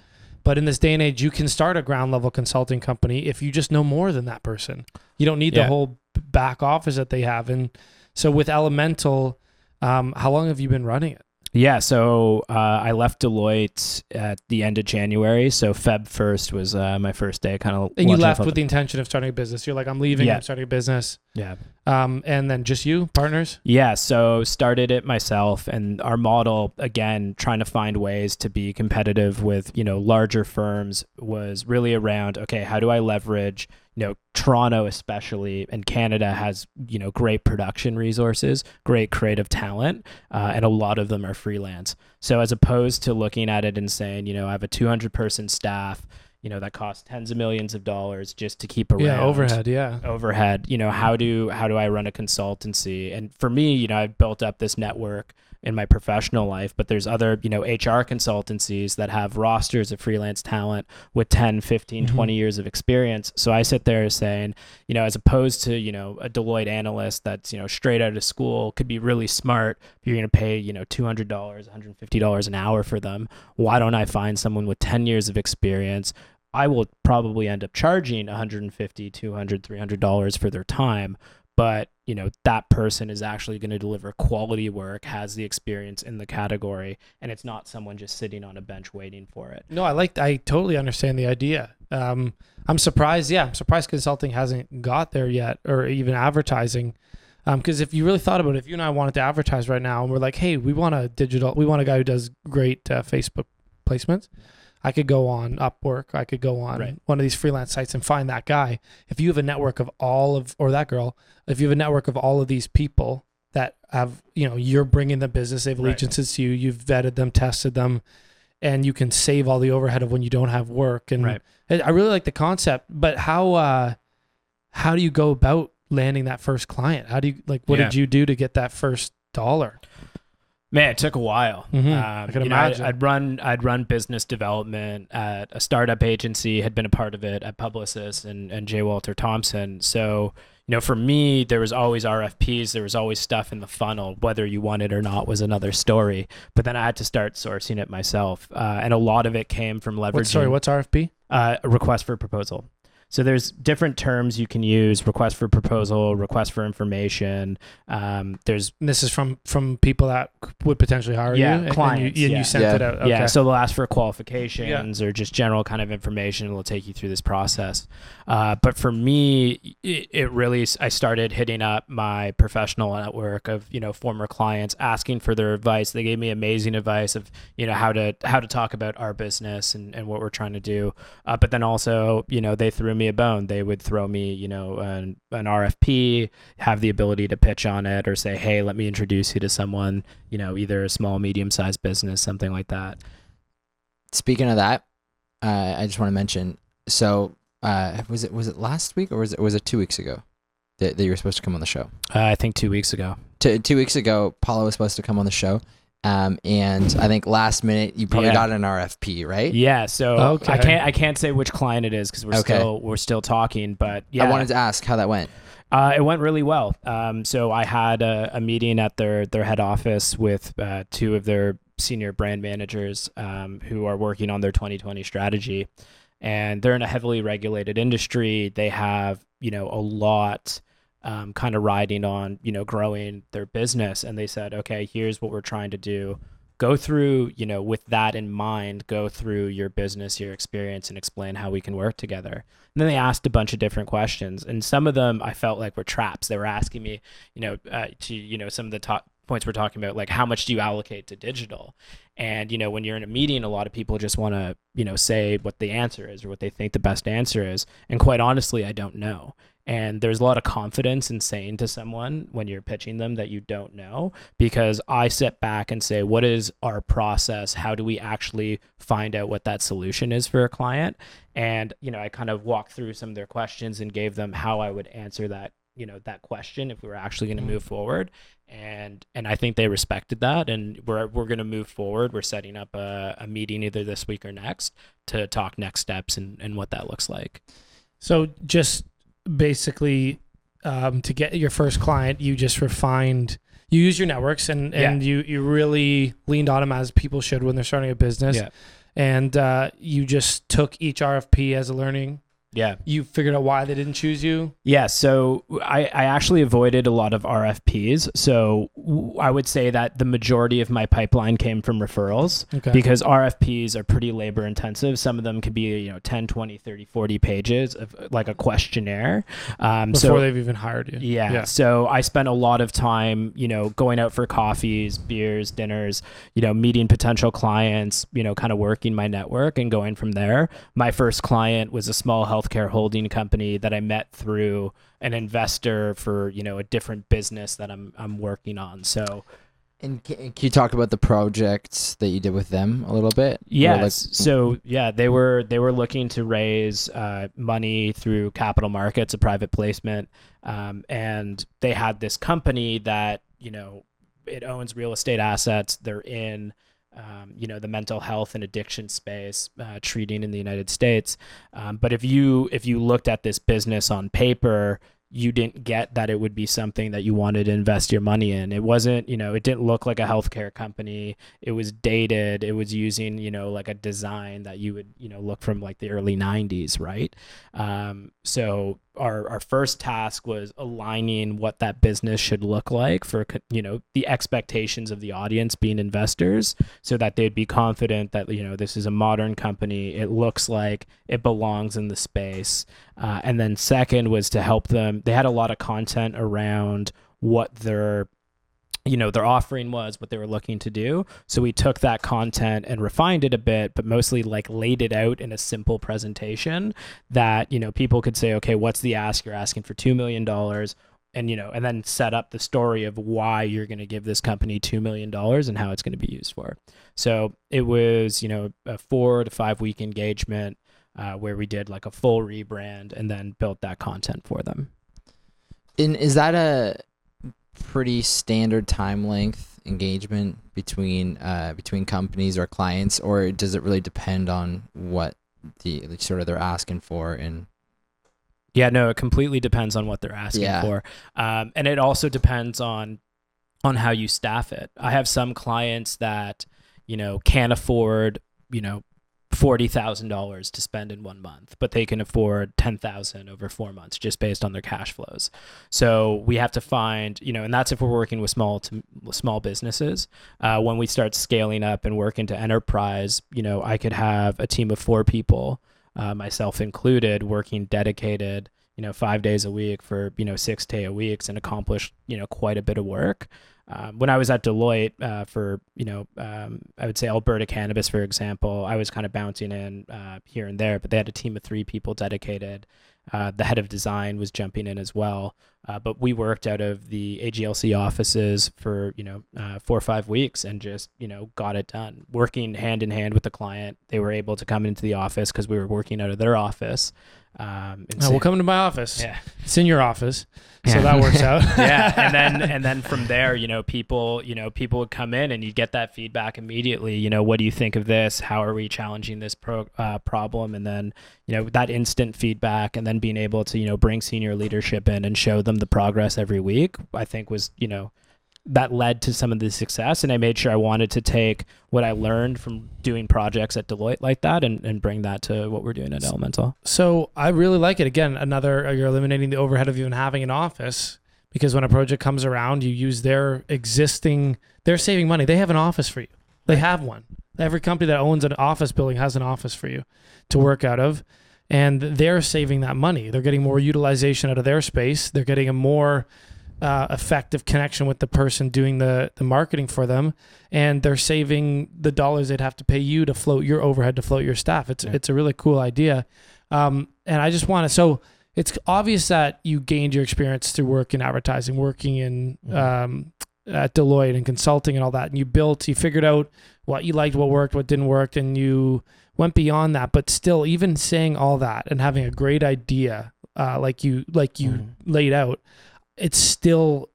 But in this day and age, you can start a ground level consulting company if you just know more than that person. You don't need the whole back office that they have. And so with Elemental, um, how long have you been running it? Yeah, so uh, I left Deloitte at the end of January. So Feb first was uh, my first day. Kind of And you left with the intention of starting a business. You're like, I'm leaving. Yeah. I'm starting a business. yeah, Um, and then just you, partners. yeah. So started it myself, and our model again, trying to find ways to be competitive with you know larger firms was really around okay, how do I leverage you know Toronto especially and Canada has you know great production resources, great creative talent, uh, and a lot of them are freelance. So as opposed to looking at it and saying, you know, I have a 200 person staff, you know that costs tens of millions of dollars just to keep around Yeah, overhead. Yeah. overhead you know how do how do i run a consultancy and for me you know i've built up this network in my professional life but there's other you know hr consultancies that have rosters of freelance talent with 10 15 Mhm. 20 years of experience so i sit there saying you know as opposed to you know a deloitte analyst that's you know straight out of school could be really smart if you're going to pay you know $200 $150 an hour for them why don't i find someone with 10 years of experience I will probably end up charging 150, 200, 300 dollars for their time, but you know that person is actually going to deliver quality work, has the experience in the category, and it's not someone just sitting on a bench waiting for it. No, I like. I totally understand the idea. Um, I'm surprised. Yeah, I'm surprised consulting hasn't got there yet, or even advertising. Because if you really thought about it, if you and I wanted to advertise right now, and we're like, hey, we want a digital, we want a guy who does great uh, Facebook placements. I could go on Upwork. I could go on Right. one of these freelance sites and find that guy. If you have a network of all of, or that girl, if you have a network of all of these people that have, you know, you're bringing the business, they have Right. allegiances to you, you've vetted them, tested them, and you can save all the overhead of when you don't have work. And Right. I I really like the concept, but how uh, how do you go about landing that first client? How do you like? What Yeah. did you do to get that first dollar? Man, it took a while. Mhm. Um, I can you know, I'd- imagine. I'd run I'd run business development at a startup agency, had been a part of it at Publicis and, and J. Walter Thompson. So, you know, for me, there was always RFPs, there was always stuff in the funnel. Whether you won it or not was another story. But then I had to start sourcing it myself. Uh, and a lot of it came from leveraging What, sorry, what's RFP? uh, a request for proposal. So there's different terms you can use: request for proposal, request for information. Um, there's And this is from from people that would potentially hire Yeah, you, and- and clients, you, and yeah. you sent Yeah. it out. Okay. Yeah, so they'll ask for qualifications or just general kind of information. It'll take you through this process. Uh, but for me, it, it really I started hitting up my professional network of you know former clients, asking for their advice. They gave me amazing advice of you know how to how to talk about our business and, and what we're trying to do. Uh, but then also you know they threw me a bone. They would throw me you know an, an RFP, have the ability to pitch on it, or say hey, let me introduce you to someone you know either a small medium sized business, something like that. Speaking of that, uh, I just want to mention. So, uh, was it was it last week or was it was it two weeks ago that, that you were supposed to come on the show? Uh, I think two weeks ago. Two, two weeks ago, Paolo was supposed to come on the show, um, and I think last minute you probably Yeah. got an RFP, right? Yeah, so Okay. I can't I can't say which client it is because we're Okay. still we're still talking, but yeah, I wanted to ask how that went. uh, it went really well. Um, so I had a, a meeting at their their head office with uh, two of their senior brand managers um, who are working on their 2020 strategy, and they're in a heavily regulated industry. They have you know a lot. Um, kind of riding on you know growing their business. And they said okay here's what we're trying to do. Go through you know with that in mind go through your business your experience and explain how we can work together. And then they asked a bunch of different questions and some of them i felt like were traps. They were asking me you know uh, to you know some of the top points we're talking about like how much do you allocate to digital? And you know when you're in a meeting a lot of people just want to you know say what the answer is or what they think the best answer is. And quite honestly i don't know and there's a lot of confidence in saying to someone when you're pitching them that you don't know because I sit back and say, what is our process? How do we actually find out what that solution is for a client? And, you know, I kind of walked through some of their questions and gave them how I would answer that, you know, that question if we were actually going to mm-hmm. move forward. And and I think they respected that and we're we're going to move forward. We're setting up a, a meeting either this week or next to talk next steps and, and what that looks like. So just basically, um, to get your first client, you just refined. You use your networks, and and you you really leaned on them as people should when they're starting a business. Yeah. And uh, you just took each RFP as a learning. Yeah. You figured out why they didn't choose you. Yeah, so I, I actually avoided a lot of RFPs. So I would say that the majority of my pipeline came from referrals Okay. because RFPs are pretty labor intensive. Some of them could be, you know, 10, 20, 30, 40 pages of like a questionnaire. Um, Before so they've even hired you. yeah. Yeah. So I spent a lot of time, you know, going out for coffees, beers, dinners, you know, meeting potential clients, you know, kind of working my network and going from there. My first client was a small healthcare holding company that I met through an investor for, you know, a different business that I'm I'm working on. So And can, you talk about the projects that you did with them a little bit? Yes. like- so yeah, they were they were looking to raise uh, money through capital markets, a private placement, um, and they had this company that you know it owns real estate assets. They're in um, you know the mental health and addiction space, uh, treating in the United States. Um, but if you if you looked at this business on paper, you didn't get that it would be something that you wanted to invest your money in. It wasn't, you know, it didn't look like a healthcare company. It was dated. It was using, you know, like a design that you would, you know, look from like the early 90s, right? Um, so our our first task was aligning what that business should look like for, you know, the expectations of the audience being investors so that they'd be confident that, you know, this is a modern company. It looks like it belongs in the space. Uh, and then second was to help them. They had a lot of content around what their you know their offering was what they were looking to do. So we took that content and refined it a bit but mostly like laid it out in a simple presentation that you know people could say okay what's the ask? You're asking for 2 million dollars and you know and then set up the story of why you're going to give this company 2 million dollars and how it's going to be used for. So it was you know a 4 to 5 week engagement uh, where we did like a full rebrand and then built that content for them. And is that a pretty standard time length engagement between uh, between companies or clients, or does it really depend on what the like, sort of they're asking for? And Yeah, no, it completely depends on what they're asking Yeah. for, um, and it also depends on on how you staff it. I have some clients that you know can't afford you know forty thousand dollars to spend in one month, but they can afford ten thousand over four months just based on their cash flows. So we have to find you know, and that's if we're working with small to small businesses. Uh, when we start scaling up and work into enterprise, you know, I could have a team of four people uh, myself included, working dedicated, you know, five days a week for you know six day a weeks and accomplish you know quite a bit of work. Um, when I was at Deloitte uh, for you know um, I would say Alberta Cannabis for example, I was kind of bouncing in uh, here and there, but they had a team of three people dedicated. Uh, the head of design was jumping in as well, uh, but we worked out of the AGLC offices for you know uh, four or five weeks and just you know got it done. Working hand in hand with the client, they were able to come into the office because we were working out of their office. Um, and say- we'll come into my office. yeah, It's in your office, so Yeah. that works out. yeah, and then and then from there, you know, people, you know, people would come in and you'd get that feedback immediately. You know, what do you think of this? How are we challenging this pro- uh, problem? And then you know that instant feedback, and then being able to you know bring senior leadership in and show them the progress every week. I think was you know that led to some of the success and i made sure i wanted to take what i learned from doing projects at deloitte like that and, and bring that to what we're doing at elemental So I really like it. Again, another uh, you're eliminating the overhead of even having an office because when a project comes around, you use their existing. They're saving money. They have an office for you. They have one. Every company that owns an office building has an office for you to work out of, and they're saving that money. They're getting more utilization out of their space. They're getting a more uh, effective connection with the person doing the the marketing for them, and they're saving the dollars they'd have to pay you to float your overhead to float your staff. It's Yeah. it's a really cool idea, um, and I just want to so. It's obvious that you gained your experience through work in advertising, working in Mhm. um, at Deloitte and consulting and all that, and you built, you figured out what you liked, what worked, what didn't work, and you went beyond that. But still, even saying all that and having a great idea, uh, like you like you Mhm. laid out, it's still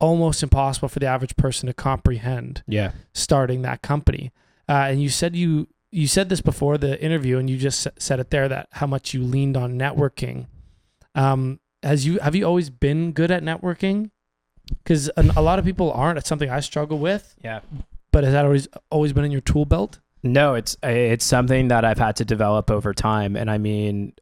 almost impossible for the average person to comprehend yeah starting that company. Uh, and you said you you said this before the interview, and you just said it there that how much you leaned on networking. Um, has you have you always been good at networking? Because a lot of people aren't. It's something I struggle with. yeah But has that always always been in your tool belt? No, it's it's something that I've had to develop over time, and I mean,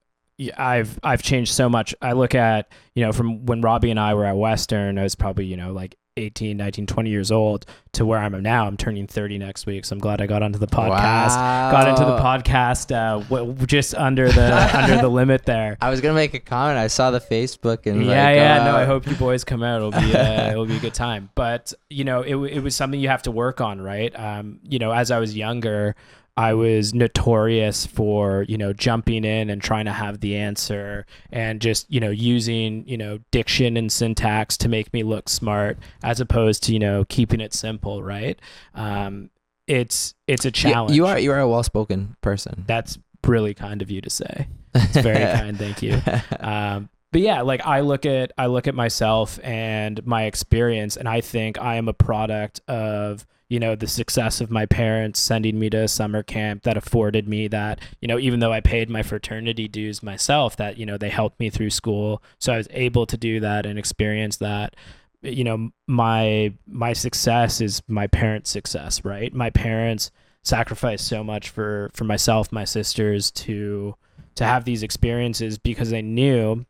I've I've changed so much. I look at you know from when Robbie and I were at Western, I was probably you know like 18, 19, 20 years old to where I'm now. I'm turning 30 next week, so I'm glad I got onto the podcast. Got into the podcast uh, w- just under the under the limit there. I was gonna make a comment. I saw the Facebook and yeah, like, yeah. uh, no, I hope you boys come out. It'll be uh, it'll be a good time. But you know, it it was something you have to work on, right? Um, you know, as I was younger, I was notorious for, you know, jumping in and trying to have the answer and just, you know, using, you know, diction and syntax to make me look smart as opposed to, you know, keeping it simple, right? Um, it's it's a You- challenge. You are you are a well spoken person. That's really kind of you to say. It's very kind, thank you. Um, but yeah, like I look at I look at myself and my experience, and I think I am a product of you know the success of my parents sending me to a summer camp that afforded me that you know even though I paid my fraternity dues myself, that you know they helped me through school, so I was able to do that and experience that. You know, my my success is my parents' success, right? My parents sacrificed so much for for myself, my sisters to to have these experiences because they knew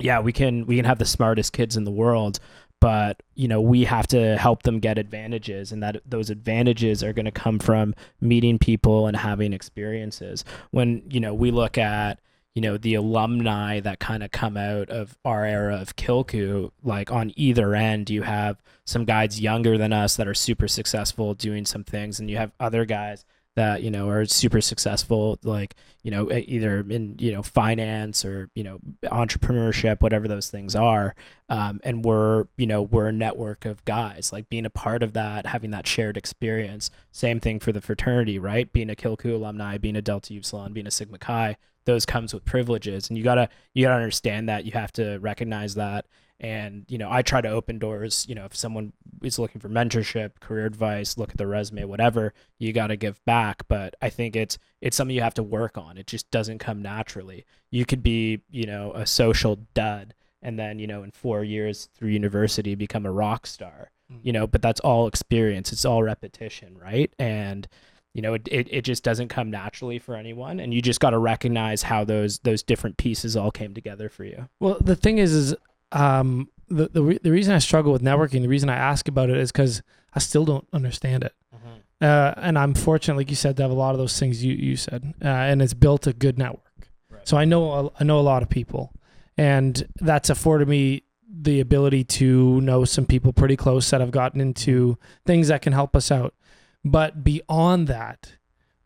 yeah we can we can have the smartest kids in the world but you know we have to help them get advantages and that those advantages are going to come from meeting people and having experiences. When you know we look at you know the alumni that kind of come out of our era of Kilcoo like on either end you have some guys younger than us that are super successful doing some things and you have other guys that you know are super successful like you know either in you know finance or you know entrepreneurship whatever those things are um, and we're you know we're a network of guys. Like being a part of that having that shared experience same thing for the fraternity right? Being a Kilcoo alumni being a delta upsilon being a sigma chi those comes with privileges. And you gotta you gotta understand that. You have to recognize that and you know i try to open doors you know if someone is looking for mentorship career advice look at the resume whatever you got to give back. But i think it's it's something you have to work on. It just doesn't come naturally. You could be you know a social dud and then you know in four years through university become a rock star mm. you know but that's all experience. It's all repetition right? And you know it, it, it just doesn't come naturally for anyone. And you just got to recognize how those those different pieces all came together for you. Well, the thing is, is um, the the, re- the reason I struggle with networking, the reason I ask about it is because I still don't understand it. Uh, and I'm fortunate, like you said, to have a lot of those things you, you said, uh, and it's built a good network. Right. So I know I know a lot of people, and that's afforded me the ability to know some people pretty close that I've gotten into things that can help us out. But beyond that,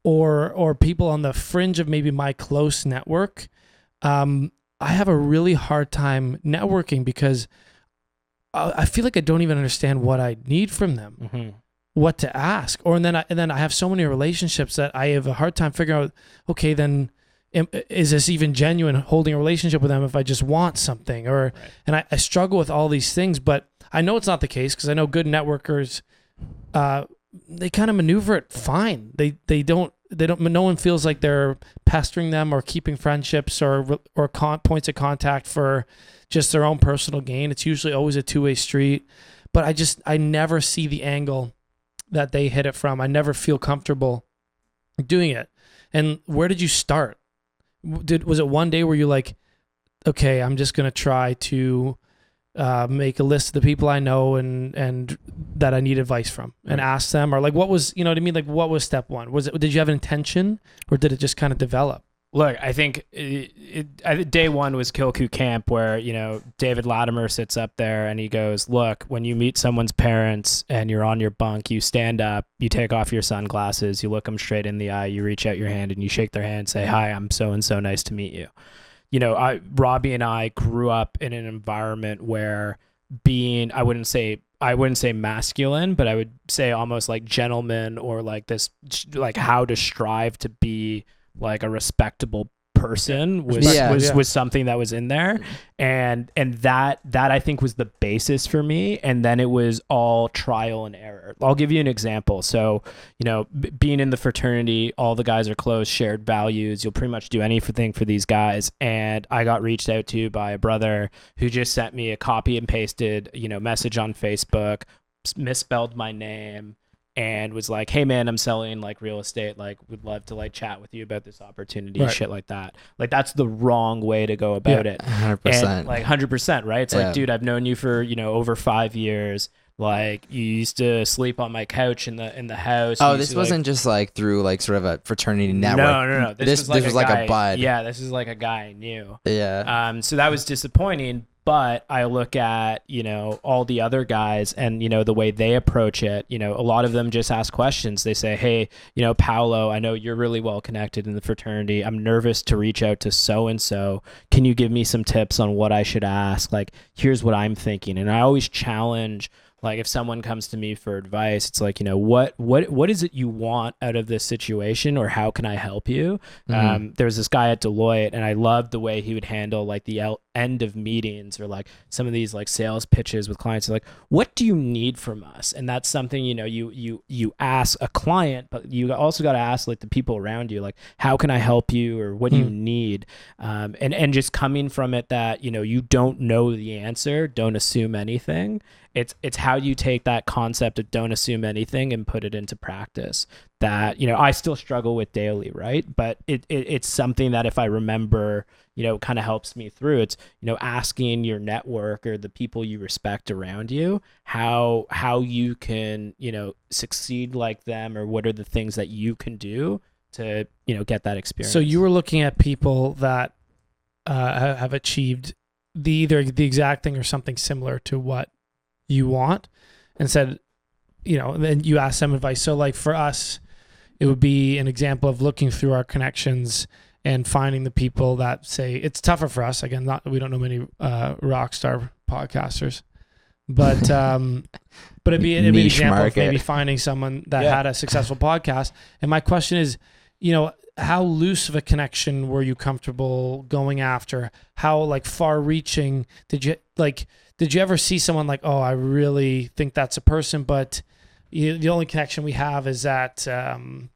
or or people on the fringe of maybe my close network, um, I have a really hard time networking because I I feel like I don't even understand what I need from them Mm-hmm. what to ask or and then I, and then I have so many relationships that I have a hard time figuring out okay then am, is this even genuine holding a relationship with them if I just want something or Right. and I, I struggle with all these things but I know it's not the case because I know good networkers uh they kind of maneuver it fine they they don't they don't no one feels like they're pestering them or keeping friendships or or con- points of contact for just their own personal gain it's usually always a two-way street but I just I never see the angle that they hit it from. I never feel comfortable doing it. And where did you start? Did was it one day where you're like, okay, I'm just gonna try to uh, make a list of the people I know and and that I need advice from and Right. ask them, or like what was you know what I mean? Like what was step one? Was it did you have an intention or did it just kind of develop? Look, I think it, it, I day one was Kilcoo Camp, where you know David Latimer sits up there and he goes, "Look, when you meet someone's parents and you're on your bunk, you stand up, you take off your sunglasses, you look them straight in the eye, you reach out your hand and you shake their hand, and say, "Hi, I'm so and so. Nice to meet you." You know, I Robbie and I grew up in an environment where being, I wouldn't say I wouldn't say masculine, but I would say almost like gentleman or like this, like how to strive to be like a respectable person was Yeah. was Yeah. was something that was in there and and that that I think was the basis for me and then it was all trial and error. I'll give you an example. So, you know, b- being in the fraternity, all the guys are close, shared values, you'll pretty much do anything for these guys and I got reached out to by a brother who just sent me a copy and pasted, you know, message on Facebook, misspelled my name and was like, "Hey man, I'm selling like real estate. Like, would love to like chat with you about this opportunity, Right. shit like that." Like, that's the wrong way to go about Yeah. it. hundred percent. like hundred percent, right? It's Yeah. like, dude, I've known you for you know over five years. Like, you used to sleep on my couch in the in the house. Oh, this to, wasn't just like through like sort of a fraternity network. No, no, no. This, This- was like this was a like a bud. Yeah, this is like a guy I knew. Yeah. Um, so that was disappointing. But I look at, you know, all the other guys and, you know, the way they approach it, you know, a lot of them just ask questions. They say, Hey, you know, Paolo, I know you're really well connected in the fraternity. I'm nervous to reach out to so and so. Can you give me some tips on what I should ask? Like, here's what I'm thinking. And I always challenge like if someone comes to me for advice it's like you know what what what is it you want out of this situation or how can i help you Mhm. um, there was this guy at deloitte and i loved the way he would handle like the el- end of meetings or like some of these like sales pitches with clients like what do you need from us? And that's something you know you you you ask a client but you also got to ask like the people around you like how can i help you? or what do you Hmm. need? Um, and and just coming from it that you know you don't know the answer don't assume anything it's it's how you take that concept of don't assume anything and put it into practice that you know i still struggle with daily right? But it, it it's something that if i remember you know kind of helps me through it's you know asking your network or the people you respect around you how how you can you know succeed like them or what are the things that you can do to you know get that experience So you were looking at people that uh, have achieved the either the exact thing or something similar to what you want, and said, you know, then you asked them advice. So like for us, it would be an example of looking through our connections and finding the people that say it's tougher for us. Again, not we don't know many uh, rock star podcasters, but um, but it'd be, it'd be an Niche example of maybe finding someone that Yeah. had a successful podcast. And my question is, you know, how loose of a connection were you comfortable going after? How like far reaching did you like? Did you ever see someone like, oh, I really think that's a person, but you, the only connection we have is that um,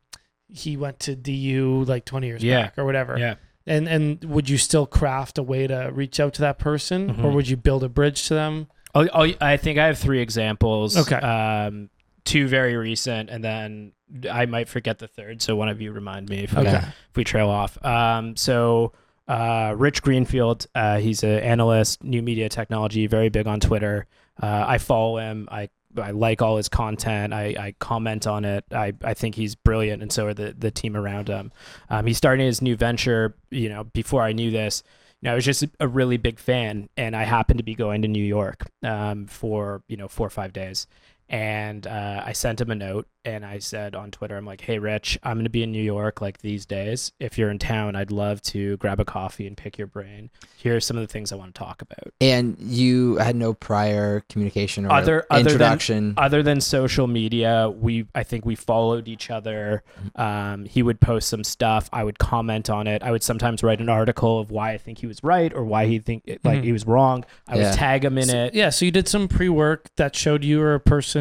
he went to DU like 20 years Yeah. back or whatever. yeah And and would you still craft a way to reach out to that person, or Mhm. would you build a bridge to them? Oh, oh, I think I have three examples. Okay. Um, two very recent, and then I might forget the third. So one of you remind me if, Okay. we, if we trail off. Um, so uh, Rich Greenfield, uh, he's an analyst, new media technology, very big on Twitter. Uh, I follow him. I I like all his content. I, I comment on it. I, I think he's brilliant, and so are the the team around him. Um, he's starting his new venture. You know, before I knew this, you know, I was just a really big fan, and I happened to be going to New York um, for you know four or five days, and uh, I sent him a note, and I said on Twitter, I'm like, "Hey, Rich, I'm gonna be in New York like these days. If you're in town, I'd love to grab a coffee and pick your brain. Here are some of the things I want to talk about." And you had no prior communication or Other- other than- introduction. other than social media, we I think we followed each other. Mm-hmm. Um, he would post some stuff. I would comment on it. I would sometimes write an article of why I think he was right or why he think like Mhm. he was wrong. I Yeah. would tag him in So- it. Yeah, so you did some pre work that showed you were a person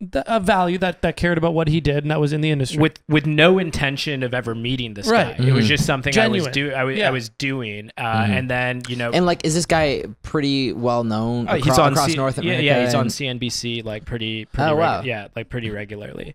th- of value that that cared about what he did and that was in the industry. with with no intention of ever meeting this Right. guy. It was Mhm. just something Genuine. I was do I was, Yeah. I was doing, uh, Mhm. and then you know. and like, is this guy pretty well known oh, across, he's on across C- North yeah, America? Yeah, he's on and- CNBC like pretty, pretty Oh, regu- wow. yeah, like pretty regularly.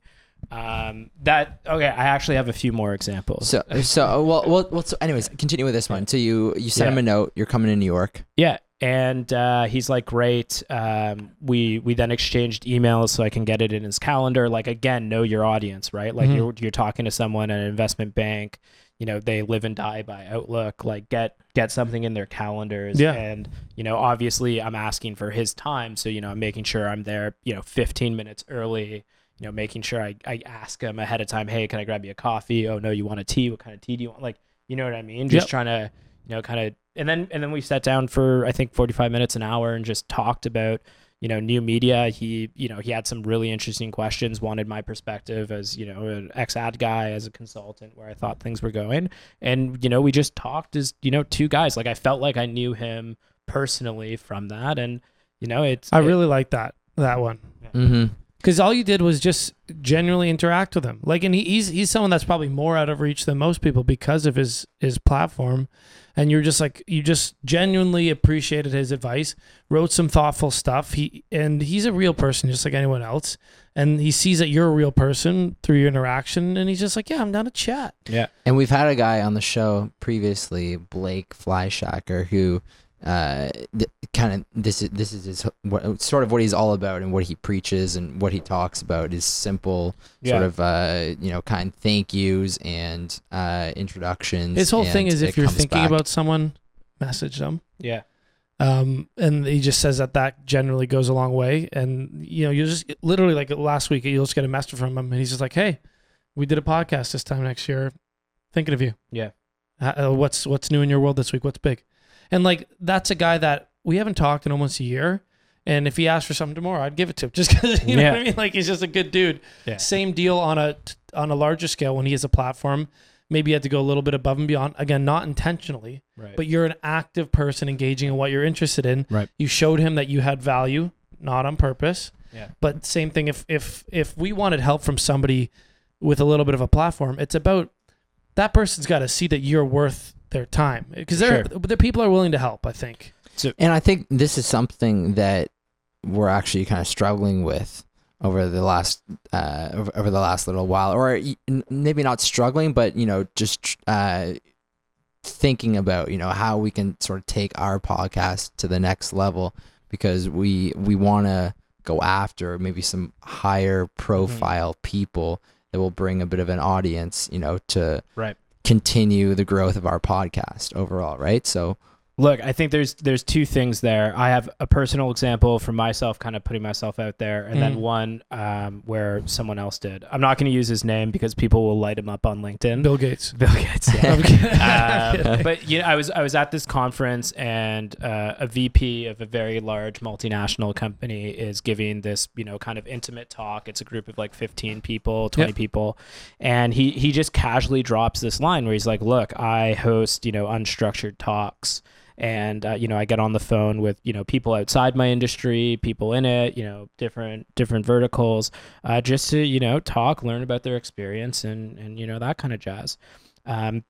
Um, that okay. I actually have a few more examples. So, so well, well, well. So, anyways, continue with this one. So you you sent Yeah. him a note. You're coming to New York. Yeah, and uh, he's like, great. Um, we we then exchanged emails so I can get it in his calendar. Like again, know your audience, right? Like Mhm. you're you're talking to someone at an investment bank. You know, they live and die by Outlook. Like get get something in their calendars. Yeah. And you know, obviously, I'm asking for his time, so you know, I'm making sure I'm there. You know, 15 minutes early. You know, making sure I, I ask him ahead of time, hey, can I grab you a coffee? Oh no, you want a tea? What kind of tea do you want? Like, you know what I mean? Just Yep. trying to you know, kind of, and then and then we sat down for I think 45 minutes, an hour, and just talked about you know new media. He you know he had some really interesting questions, wanted my perspective as you know an ex ad guy, as a consultant, where I thought things were going, and you know we just talked as you know two guys. Like I felt like I knew him personally from that, and you know it's I it- really like that that one. Mm-hmm. Because all you did was just genuinely interact with him. Like, and he, he's he's someone that's probably more out of reach than most people because of his his platform. And you're just like you just genuinely appreciated his advice, wrote some thoughtful stuff. He and he's a real person, just like anyone else. And he sees that you're a real person through your interaction, and he's just like, yeah, I'm down to chat. yeah And we've had a guy on the show previously, Blake Flyshacker, who uh, th- kind of this is this is his, what, sort of what he's all about and what he preaches and what he talks about is simple sort of uh, you know kind thank yous and uh, introductions. His whole thing is if you're thinking back. about someone, message them. yeah Um, and he just says that that generally goes a long way. And you know, you just literally like last week, you'll just get a message from him, and he's just like, "Hey, we did a podcast this time next year. Thinking of you. Yeah. Uh, uh, what's what's new in your world this week? What's big? And like that's a guy that we haven't talked in almost a year. And if he asked for something tomorrow, I'd give it to him just because you know what I mean. Like he's just a good dude. Yeah. Same deal on a on a larger scale when he has a platform. Maybe you had to go a little bit above and beyond. Again, not intentionally, Right. but you're an active person engaging in what you're interested in. Right. You showed him that you had value, not on purpose. Yeah. But same thing if if if we wanted help from somebody with a little bit of a platform, it's about that person's got to see that you're worth their time because they're the people are willing to help. I think. And I think this is something that we're actually kind of struggling with over the last uh, over, over the last little while, or maybe not struggling, but you know, just uh, thinking about you know how we can sort of take our podcast to the next level because we we want to go after maybe some higher profile people that will bring a bit of an audience, you know, to Right. Continue the growth of our podcast overall, right? So Look, I think there's there's two things there. I have a personal example for myself, kind of putting myself out there, and then Mhm. one um, where someone else did. I'm not going to use his name because people will light him up on LinkedIn. Bill Gates. Bill Gates. Yeah. Um, but you know, I was I was at this conference, and uh, a VP of a very large multinational company is giving this you know kind of intimate talk. It's a group of like 15 people, 20 Yep. people, and he he just casually drops this line where he's like, "Look, I host you know unstructured talks." And uh, you know i get on the phone with you know people outside my industry people in it you know different different verticals uh, just to you know talk learn about their experience and and you know that kind of jazz. Um,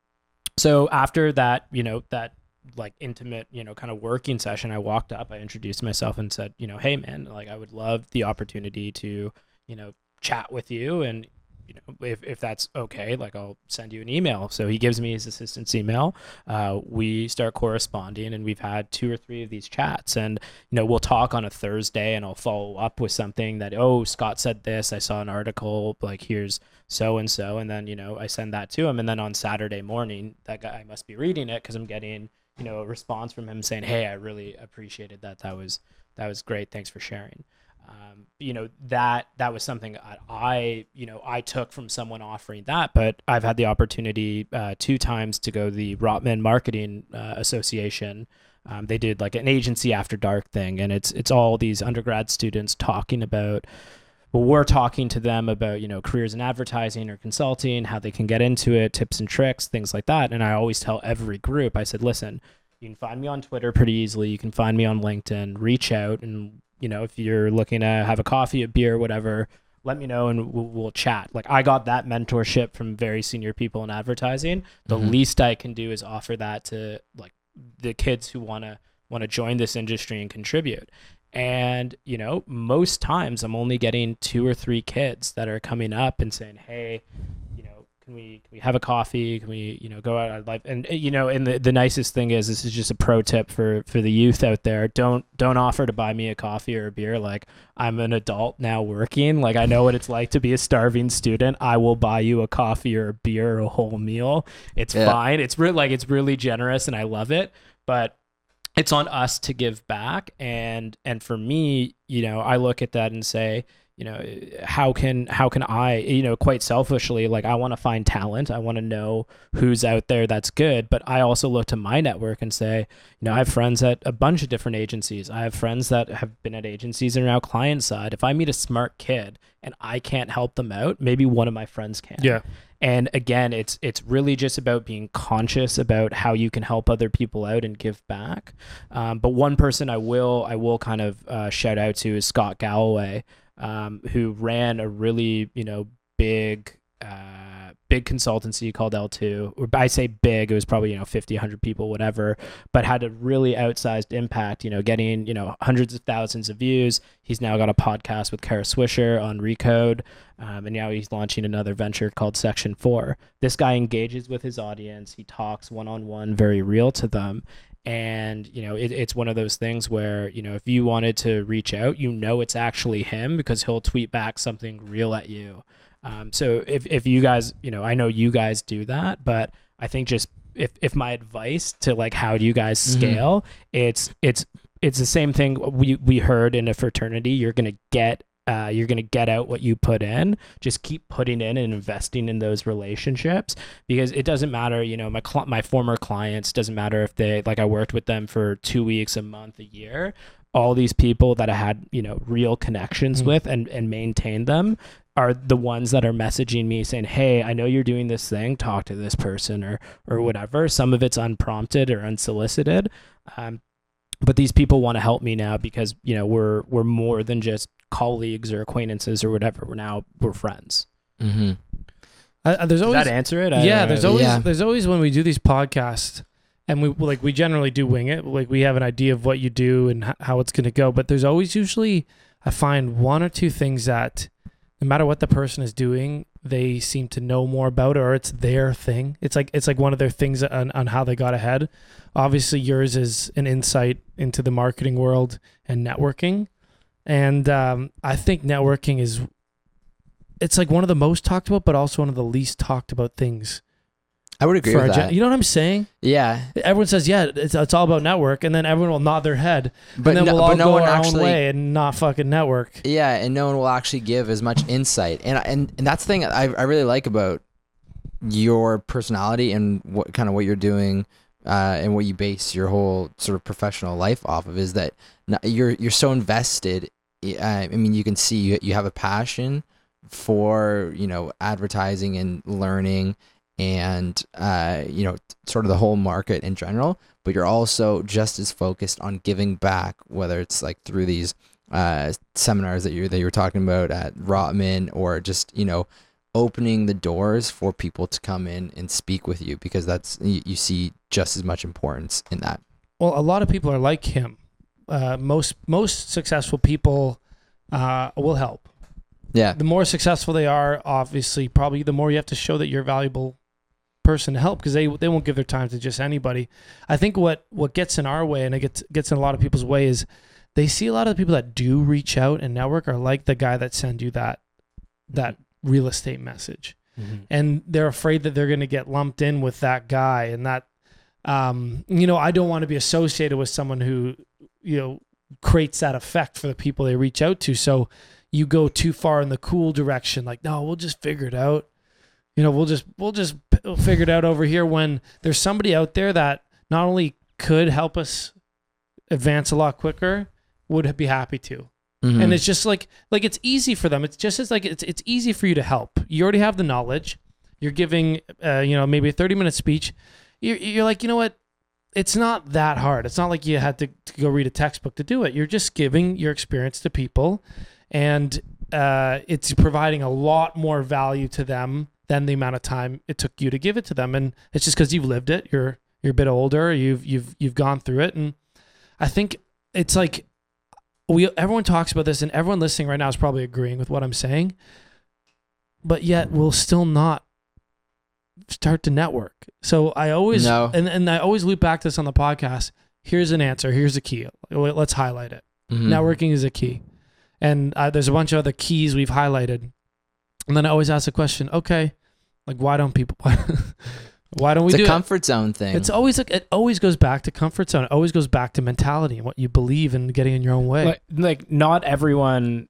so after that you know that like intimate you know kind of working session i walked up i introduced myself and said you know hey man like i would love the opportunity to you know chat with you and you know if, if that's okay like i'll send you an email. So he gives me his assistant's email. Uh, we start corresponding and we've had two or three of these chats. And you know we'll talk on a thursday and i'll follow up with something that oh scott said this. I saw an article like here's so and so and then you know i send that to him. And then on saturday morning that guy must be reading it because i'm getting you know a response from him saying hey i really appreciated that. That was that was great. Thanks for sharing um, you know that that was something I, you know I took from someone offering that, but I've had the opportunity uh, two times to go to the Rotman Marketing uh, Association. Um, they did like an agency after dark thing, and it's it's all these undergrad students talking about. Well, we're talking to them about you know careers in advertising or consulting, how they can get into it, tips and tricks, things like that. And I always tell every group, I said, listen, you can find me on Twitter pretty easily. You can find me on LinkedIn. Reach out, and you know if you're looking to have a coffee, a beer, whatever, let me know, and we'll, we'll chat. Like I got that mentorship from very senior people in advertising. The Mhm. least I can do is offer that to like the kids who want to want to join this industry and contribute. And you know, most times I'm only getting two or three kids that are coming up and saying, "Hey, can we can we have a coffee? Can we you know go out on life?" And you know, and the, the nicest thing is, this is just a pro tip for for the youth out there. Don't don't offer to buy me a coffee or a beer. Like I'm an adult now working. Like I know what it's like to be a starving student. I will buy you a coffee or a beer or a whole meal. It's Yeah. fine. It's really like it's really generous, and I love it. But it's on us to give back and and for me you know i look at that and say you know how can how can i you know quite selfishly like i want to find talent. I want to know who's out there that's good. But i also look to my network and say you know i have friends at a bunch of different agencies. I have friends that have been at agencies and are now client side. If i meet a smart kid and i can't help them out maybe one of my friends can. Yeah. and again it's it's really just about being conscious about how you can help other people out and give back. Um, but one person i will i will kind of uh, shout out to is scott galloway um, who ran a really you know big uh, big consultancy called L2 or I say big it was probably you know 50 100 people whatever but had a really outsized impact you know getting you know hundreds of thousands of views. He's now got a podcast with Kara Swisher on Recode um, and now he's launching another venture called Section 4 this guy engages with his audience. He talks one-on-one very real to them and you know it, it's one of those things where you know if you wanted to reach out you know it's actually him because he'll tweet back something real at you um, so if, if you guys you know i know you guys do that but i think just if, if my advice to like how do you guys Mhm. scale it's it's it's the same thing we we heard in a fraternity. You're gonna get uh, you're gonna get out what you put in. Just keep putting in and investing in those relationships because it doesn't matter. You know, my cl- my former clients doesn't matter if they like I worked with them for two weeks, a month, a year. All these people that I had you know real connections Mhm. with and and maintained them are the ones that are messaging me saying, "Hey, I know you're doing this thing. Talk to this person or or whatever." Some of it's unprompted or unsolicited, um, but these people want to help me now because you know we're we're more than just colleagues or acquaintances or whatever. We're now we're friends. Mm-hmm. Uh, there's Does always that answer it? I yeah don't there's always Yeah. there's always when we do these podcasts and we like we generally do wing it like we have an idea of what you do and how it's going to go but there's always usually i find one or two things that no matter what the person is doing they seem to know more about it or it's their thing it's like it's like one of their things on, on how they got ahead obviously yours is an insight into the marketing world and networking and um, i think networking is it's like one of the most talked about but also one of the least talked about things I would agree for with our gen- you know what I'm saying? yeah, Everyone says, yeah, it's, it's all about network, and then everyone will nod their head, but no, we'll all but no go one our actually. own way and not fucking network. Yeah, and no one will actually give as much insight, and and and that's the thing I I really like about your personality and what kind of what you're doing, uh, and what you base your whole sort of professional life off of is that you're you're so invested. Uh, I mean, you can see you you have a passion for you know advertising and learning and uh, you know sort of the whole market in general but you're also just as focused on giving back whether it's like through these uh, seminars that you that you were talking about at Rotman or just you know opening the doors for people to come in and speak with you because that's you, you see just as much importance in that Well, a lot of people are like him. Uh, most most successful people uh, will help. yeah The more successful they are, obviously, probably the more you have to show that you're a valuable person to help because they they won't give their time to just anybody. I think what what gets in our way and it gets gets in a lot of people's way is they see a lot of the people that do reach out and network are like the guy that send you that that real estate message. And they're afraid that they're going to get lumped in with that guy and that um you know I don't want to be associated with someone who you know creates that effect for the people they reach out to. So you go too far in the cool direction like no we'll just figure it out. You know we'll just we'll just figure it out over here when there's somebody out there that not only could help us advance a lot quicker would be happy to Mhm. and it's just like like it's easy for them. It's just as like it's it's easy for you to help. You already have the knowledge. You're giving uh, you know maybe a 30 minute speech. You're, you're like you know what? It's not that hard. It's not like you had to, to go read a textbook to do it. You're just giving your experience to people and uh, it's providing a lot more value to them than the amount of time it took you to give it to them. And it's just because you've lived it. You're you're a bit older. You've you've you've gone through it. And i think it's like we everyone talks about this and everyone listening right now is probably agreeing with what I'm saying. But yet we'll still not start to network. So I always No. and, and I always loop back to this on the podcast. Here's an answer. Here's a key. Let's highlight it. Mhm. Networking is a key. And uh, there's a bunch of other keys we've highlighted. And then I always ask the question, okay, like why don't people why, why don't we it's do a it? comfort zone thing It's always like it always goes back to comfort zone. It always goes back to mentality and what you believe in getting in your own way. like, like not everyone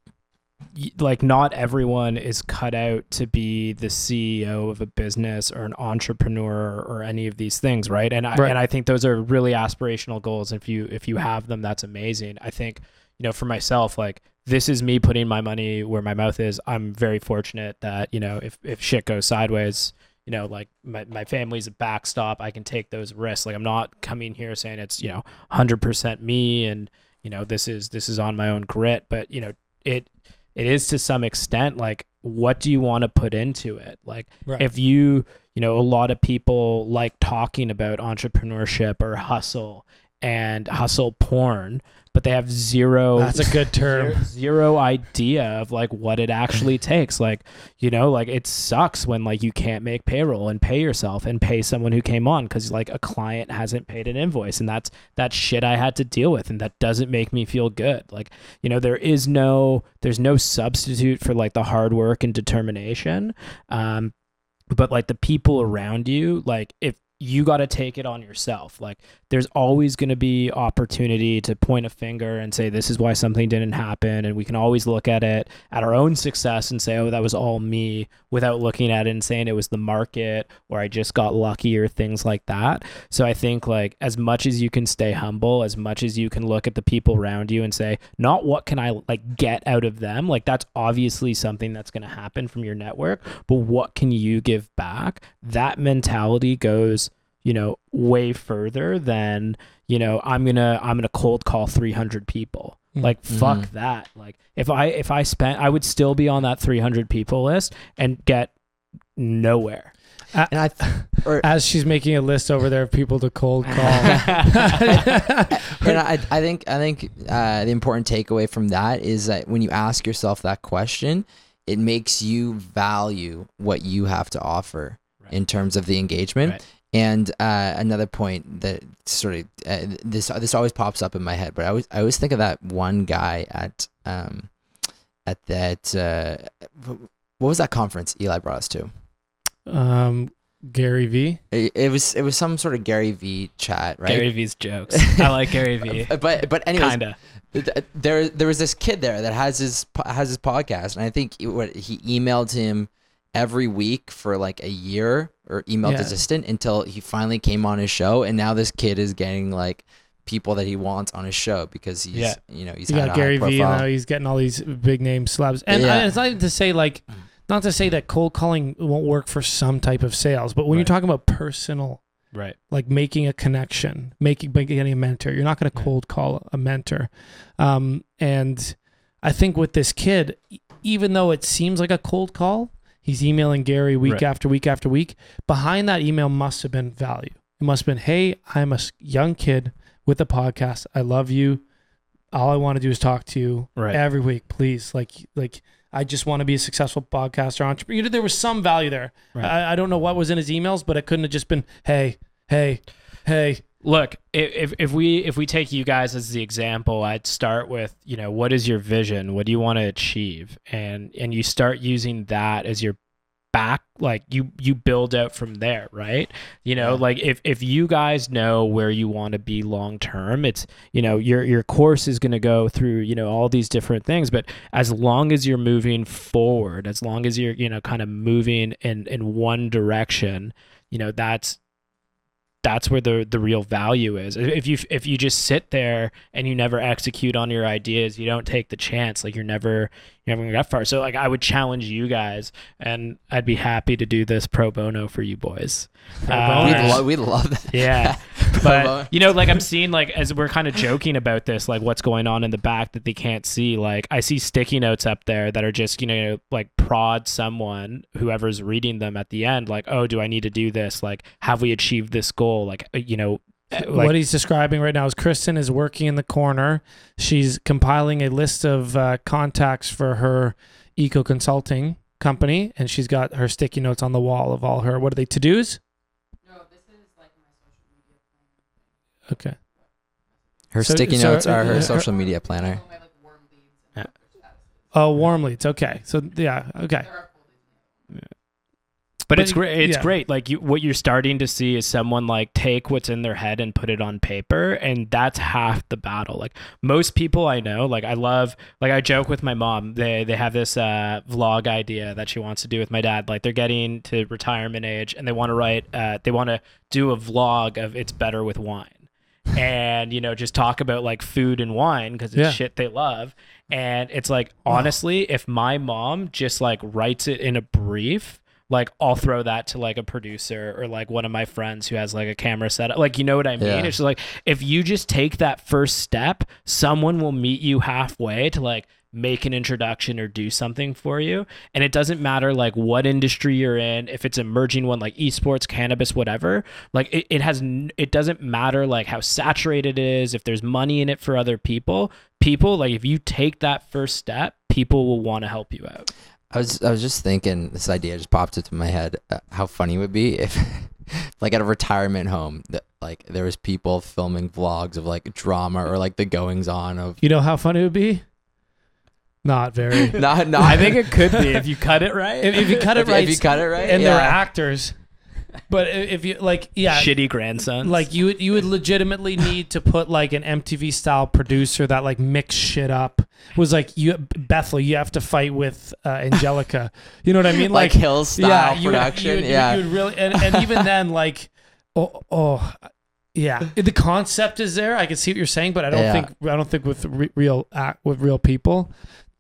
like not everyone is cut out to be the CEO of a business or an entrepreneur or any of these things, right? And I Right. and I think those are really aspirational goals. If you if you have them, that's amazing. I think you know for myself, like this is me putting my money where my mouth is. I'm very fortunate that you know if if shit goes sideways. You know, like my, my family's a backstop. I can take those risks. Like I'm not coming here saying it's, you know, hundred percent me and you know this is this is on my own grit but you know it it is to some extent like what do you want to put into it like Right. if you you know a lot of people like talking about entrepreneurship or hustle and hustle porn but they have zero That's a good term. zero idea of like what it actually takes like you know like it sucks when like you can't make payroll and pay yourself and pay someone who came on because like a client hasn't paid an invoice and that's that shit i had to deal with and that doesn't make me feel good like you know there is no there's no substitute for like the hard work and determination um but like the people around you like if you got to take it on yourself. Like there's always going to be opportunity to point a finger and say this is why something didn't happen and we can always look at it at our own success and say oh that was all me without looking at it and saying it was the market or I just got lucky or things like that. So I think like as much as you can stay humble, as much as you can look at the people around you and say not what can I like get out of them? Like that's obviously something that's going to happen from your network, but what can you give back? That mentality goes you know way further than you know i'm gonna i'm gonna cold call 300 people Mm. like fuck Mhm. that like if i if i spent i would still be on that 300 people list and get nowhere And I, or, As she's making a list over there of people to cold call. and I, I think I think uh, the important takeaway from that is that when you ask yourself that question, it makes you value what you have to offer Right. in terms of the engagement. Right. And uh, another point that sort of uh, this this always pops up in my head, but I always I always think of that one guy at um at that uh, what was that conference Eli brought us to? um, Gary V. It, it was it was some sort of Gary V chat, right? gary v's jokes i like gary v But but anyways, kinda there there was this kid there that has his has his podcast, and I think what he emailed him every week for like a year or emailed Yeah. his assistant until he finally came on his show, and now this kid is getting like people that he wants on his show because he's Yeah. you know he's You had got a Gary high V. And now he's getting all these big name slabs And Yeah. I, it's not even to say like, not to say that cold calling won't work for some type of sales, but when you're talking about personal, right like making a connection, making making getting a mentor, you're not going to cold call a mentor. Um, and I think with this kid, even though it seems like a cold call, he's emailing Gary week Right. after week after week. Behind that email must have been value. It must have been, hey, I'm a young kid with a podcast. I love you. All I want to do is talk to you Right. every week, please. Like, like I just want to be a successful podcaster, entrepreneur. There was some value there. Right. I, I don't know what was in his emails, but it couldn't have just been, hey, hey, hey. Look if if we if we take you guys as the example i'd start with you know what is your vision? What do you want to achieve? And and you start using that as your back like you you build out from there right? You know Yeah. like if if you guys know where you want to be long term it's you know your your course is going to go through you know all these different things but as long as you're moving forward as long as you're you know kind of moving in in one direction you know that's that's where the the real value is. If you if you just sit there and you never execute on your ideas, you don't take the chance. Like you're never you're never gonna get far. So like I would challenge you guys, and I'd be happy to do this pro bono for you boys. Uh, We'd, lo- we'd love that. yeah. but you know, like I'm seeing, like as we're kind of joking about this, like what's going on in the back that they can't see. Like I see sticky notes up there that are just, you know, like prod someone, whoever's reading them at the end, like, oh, do I need to do this? Like, have we achieved this goal? Like, uh, you know, uh, like, what he's describing right now is Kristen is working in the corner. She's compiling a list of uh, contacts for her eco consulting company, and she's got her sticky notes on the wall of all her. What are they to Okay. Her So- sticky so, notes are her her- social media planner. Oh, warm leads. Okay. So yeah. Okay. but, but it's great. It's yeah. great. Like you, what you're starting to see is someone like take what's in their head and put it on paper, and that's half the battle. Like most people I know, like I love, like I joke with my mom. They they have this uh, vlog idea that she wants to do with my dad. Like they're getting to retirement age, and they want to write. Uh, they want to do a vlog of it's better with wine. And you know just talk about like food and wine because it's Yeah. shit they love and it's like honestly if my mom just like writes it in a brief like I'll throw that to like a producer or like one of my friends who has like a camera set up. Like you know what I mean? Yeah. It's just like if you just take that first step, someone will meet you halfway to like make an introduction or do something for you. And it doesn't matter like what industry you're in, if it's emerging one like esports, cannabis, whatever. Like it, it has it doesn't matter like how saturated it is, if there's money in it for other people. People like if you take that first step, people will want to help you out. I was I was just thinking this idea just popped into my head. Uh, how funny it would be if, like, at a retirement home, that like there was people filming vlogs of like drama or like the goings on of. You know how funny it would be? Not very. Not, not, I think it could be if you cut it right. if, if you cut it if, right, if you cut it right, and yeah. they're actors, but if you like, yeah, Shitty grandsons. like you would you would legitimately need to put like an MTV style producer that like mix shit up. It was like you Bethel, you have to fight with uh, Angelica. You know what I mean? like, Hills style you would- production. you would- you- yeah. you would really, and, and even then, like, oh, oh, yeah, the concept is there. I can see what you're saying, but I don't Yeah. think I don't think with re- real act with real people,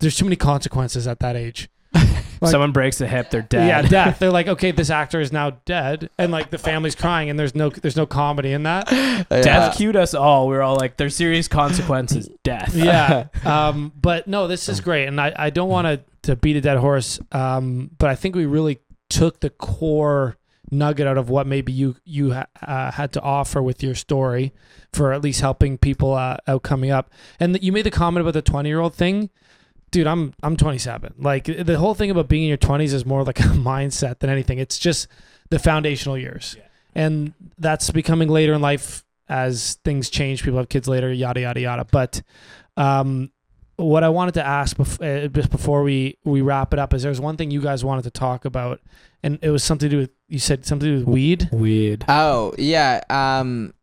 there's too many consequences at that age. like- someone breaks a hip, they're dead. Yeah, death. They're like, okay, this actor is now dead, and like the family's crying, and there's no there's no comedy in that. Yeah. Death cued us all. We are all like, there's serious consequences. Death. yeah. Um, but no, this is great, and I, I don't want to to beat a dead horse. Um, but I think we really took the core nugget out of what maybe you you ha- uh, had to offer with your story for at least helping people uh, out coming up. And you made the comment about the twenty year old thing. Dude, I'm I'm 27. Like the whole thing about being in your 20s is more like a mindset than anything. It's just the foundational years, and that's becoming later in life as things change. People have kids later, yada yada yada. But um, what I wanted to ask bef- uh, just before we we wrap it up is there's one thing you guys wanted to talk about, and it was something to do with you said something to do with weed. Weird. Oh yeah. Um.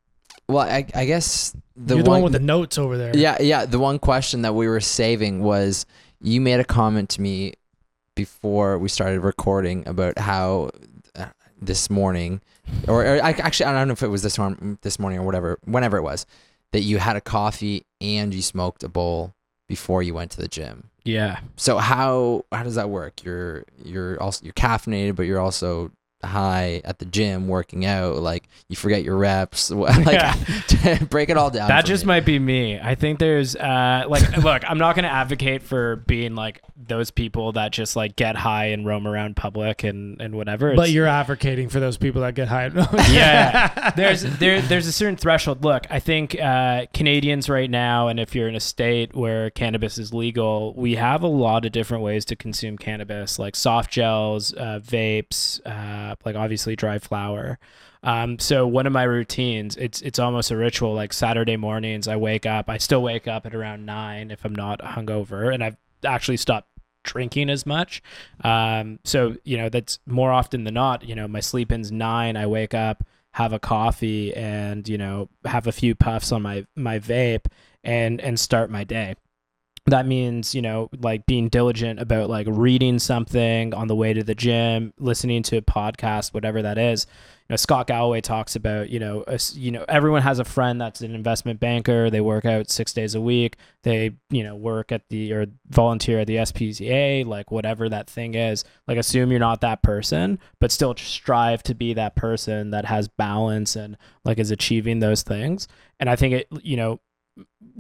Well, I, I guess the You're the one, one with the notes over there. yeah yeah the one question that we were saving was you made a comment to me before we started recording about how uh, this morning or, or I, actually I don't know if it was this morning this morning or whatever whenever it was that you had a coffee and you smoked a bowl before you went to the gym. Yeah. So how how does that work? You're you're also you're caffeinated, but you're also high at the gym working out. Like you forget your reps. Like break it all down. That just me. might be me. I think there's uh like look, I'm not gonna advocate for being like those people that just like get high and roam around public and and whatever. But It's- you're advocating for those people that get high. yeah, there's there there's a certain threshold. Look, I think uh, Canadians right now, and if you're in a state where cannabis is legal, we have a lot of different ways to consume cannabis, like soft gels, uh, vapes, uh, like obviously dry flower. Um, so one of my routines, it's it's almost a ritual. Like Saturday mornings, I wake up. I still wake up at around nine if I'm not hungover, and I've actually stopped drinking as much. Um, so you know that's more often than not. You know, my sleep in's nine. I wake up, have a coffee, and you know have a few puffs on my my vape, and and start my day. That means you know like being diligent about like reading something on the way to the gym, listening to a podcast, whatever that is. You know, Scott Galloway talks about you know a you know everyone has a friend that's an investment banker. They work out six days a week. They you know work at the or volunteer at the SPCA, like whatever that thing is. Like assume you're not that person, but still strive to be that person that has balance and like is achieving those things. And I think it you know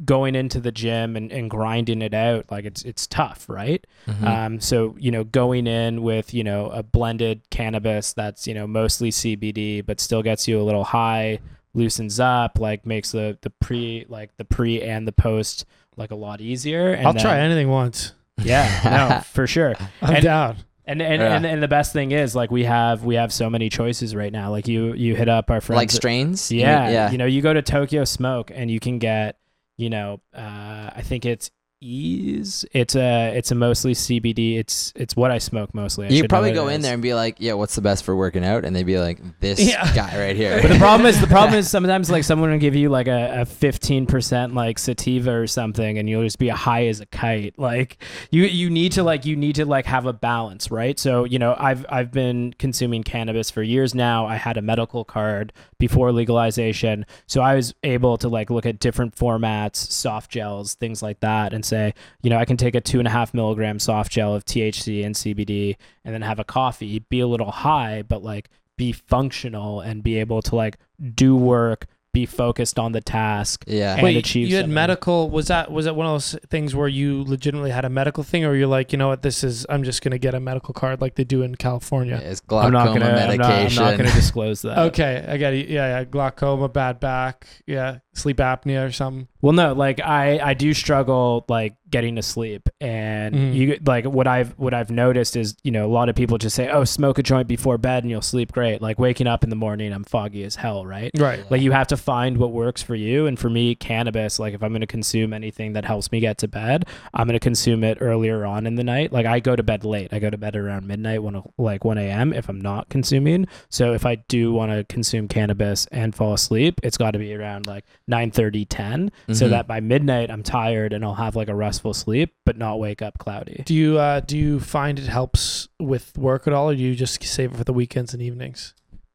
going into the gym and, and grinding it out like it's it's tough right Mhm. um, so you know, going in with you know a blended cannabis that's you know mostly CBD, but still gets you a little high, loosens up, like makes the the pre like the pre and the post like a lot easier. And I'll then- try anything once. Yeah, no, for sure. I'm And- down. And and, Yeah. and and the best thing is like we have we have so many choices right now. Like you you hit up our friends like strains. You- yeah, yeah. You know, you go to Tokyo Smoke and you can get, you know, uh, I think it's Ease. It's a it's a mostly CBD. It's it's what I smoke mostly. I you probably go in there and be like, "Yeah, what's the best for working out?" And they'd be like, "This Yeah. guy right here." But the problem is the problem is sometimes like someone will give you like a fifteen percent like sativa or something, and you'll just be a high as a kite. Like you you need to like you need to like have a balance, right? So you know I've I've been consuming cannabis for years now. I had a medical card before legalization, so I was able to like look at different formats, soft gels, things like that, and say you know I can take a two and a half milligram soft gel of THC and CBD, and then have a coffee, be a little high, but like be functional and be able to like do work, be focused on the task. yeah. And Wait, achieve you had something. medical. Was that was that one of those things where you legitimately had a medical thing, or you're like, you know what, this is I'm just gonna get a medical card like they do in California. It's I'm glaucoma not gonna. I'm not, I'm not gonna disclose that. Okay, I got it. Yeah, yeah, glaucoma, bad back. Yeah, sleep apnea or something. Well, no, like I I do struggle like getting to sleep, and Mhm. you like what I've what I've noticed is you know a lot of people just say oh smoke a joint before bed and you'll sleep great. Like waking up in the morning, I'm foggy as hell, right? Right. Like you have to find what works for you, and for me, cannabis. Like if I'm going to consume anything that helps me get to bed, I'm going to consume it earlier on in the night. Like I go to bed late. I go to bed around midnight, one o- like 1 a.m. If I'm not consuming, so if I do want to consume cannabis and fall asleep, it's got to be around like 9:30, 10, so Mhm. that by midnight I'm tired and I'll have like a restful sleep, but not wake up cloudy. Do you uh, do you find it helps with work at all, or do you just save it for the weekends and evenings?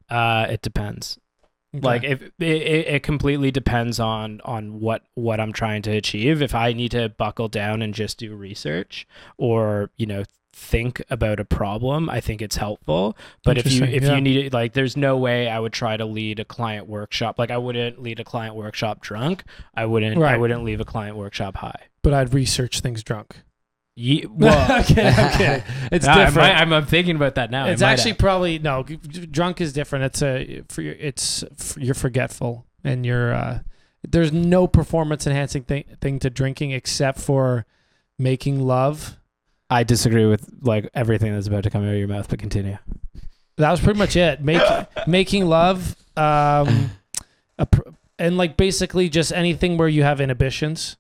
Uh, it depends. Okay. like if it, it, it completely depends on on what what i'm trying to achieve if i need to buckle down and just do research or you know think about a problem i think it's helpful but if you if yeah. you need it like there's no way i would try to lead a client workshop like i wouldn't lead a client workshop drunk i wouldn't i wouldn't leave a client workshop high but I'd research things drunk. Ye- well okay, okay, it's I- I different. I'm, I'm thinking about that now it's actually have. probably no. Drunk is different. It's a for your, it's you're forgetful and you're uh, there's no performance enhancing thing thing to drinking except for making love. I disagree with like everything that's about to come out of your mouth but continue That was pretty much it. Make making love, um, a pr- and like basically just anything where you have inhibitions.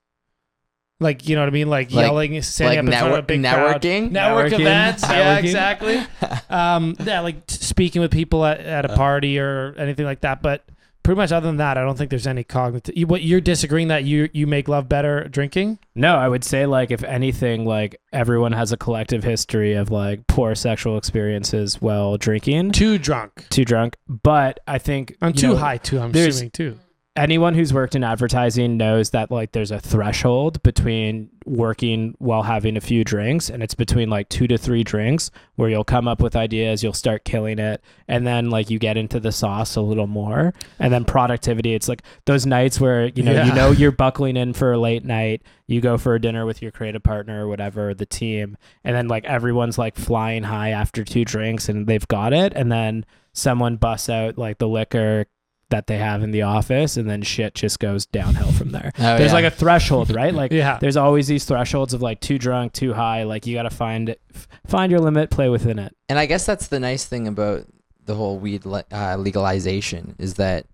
Like you know what I mean, like, Like- yelling, standing like up in front of a network- big crowd. networking? network Networking? events. Yeah, Networking? exactly. um, yeah, like speaking with people at, at a Uh. party or anything like that. But pretty much other than that, I don't think there's any cognitive. You, what you're disagreeing that you you make love better drinking? No, I would say like if anything, like everyone has a collective history of like poor sexual experiences while drinking, Too drunk. too drunk. But I think I'm too know, high too. I'm assuming too. Anyone who's worked in advertising knows that like there's a threshold between working while having a few drinks, and it's between like two to three drinks where you'll come up with ideas, you'll start killing it, and then like you get into the sauce a little more, and then productivity. It's like those nights where you know you know you're buckling in for a late night, you go for a dinner with your creative partner or whatever, the team, and then like everyone's like flying high after two drinks and they've got it, and then someone busts out like the liquor that they have in the office and then shit just goes downhill from there. Oh, there's yeah. like a threshold, right? Like Yeah. there's always these thresholds of like too drunk, too high, like you got to find it, find your limit, play within it. And I guess that's the nice thing about the whole weed le- uh, legalization is that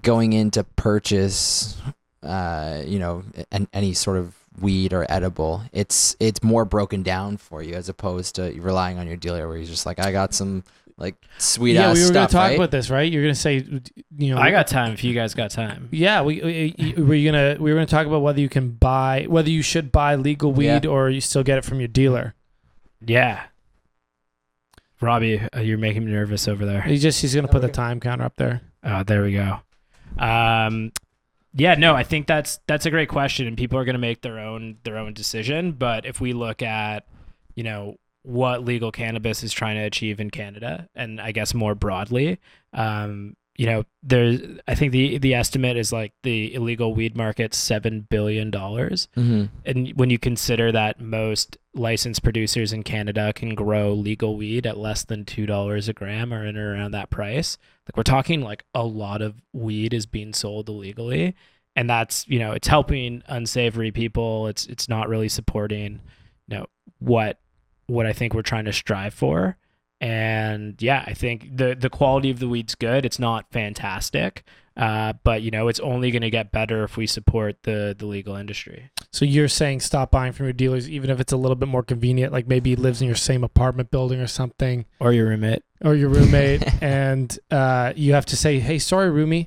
going in to purchase, uh, you know, an, any sort of weed or edible, it's it's more broken down for you as opposed to relying on your dealer where he's just like, I got some like sweet yeah, ass we were gonna talk right? about this, right? You're going to say, you know, I got time if you guys got time. Yeah, we, we were you gonna we were gonna talk about whether you can buy whether you should buy legal Yeah. weed or you still get it from your dealer. Yeah. Robbie, uh, you're making me nervous over there. He just he's gonna put the time counter up there. Oh, there we go. Um, yeah, no, I think that's that's a great question, and people are going to make their own their own decision. But if we look at, you know, what legal cannabis is trying to achieve in Canada, and I guess more broadly, um, you know, there's I think the the estimate is like the illegal weed market seven billion dollars. Hmm and when you consider that most licensed producers in Canada can grow legal weed at less than two dollars a gram or in or around that price, like we're talking like a lot of weed is being sold illegally, and that's you know it's helping unsavory people. It's it's not really supporting, you know what what I think we're trying to strive for. And yeah, I think the the quality of the weed's good. It's not fantastic, uh, but you know it's only going to get better if we support the the legal industry. So you're saying stop buying from your dealers even if it's a little bit more convenient, like maybe he lives in your same apartment building or something, Or your roommate. or your roommate, and uh, you have to say, "Hey, sorry, roomie,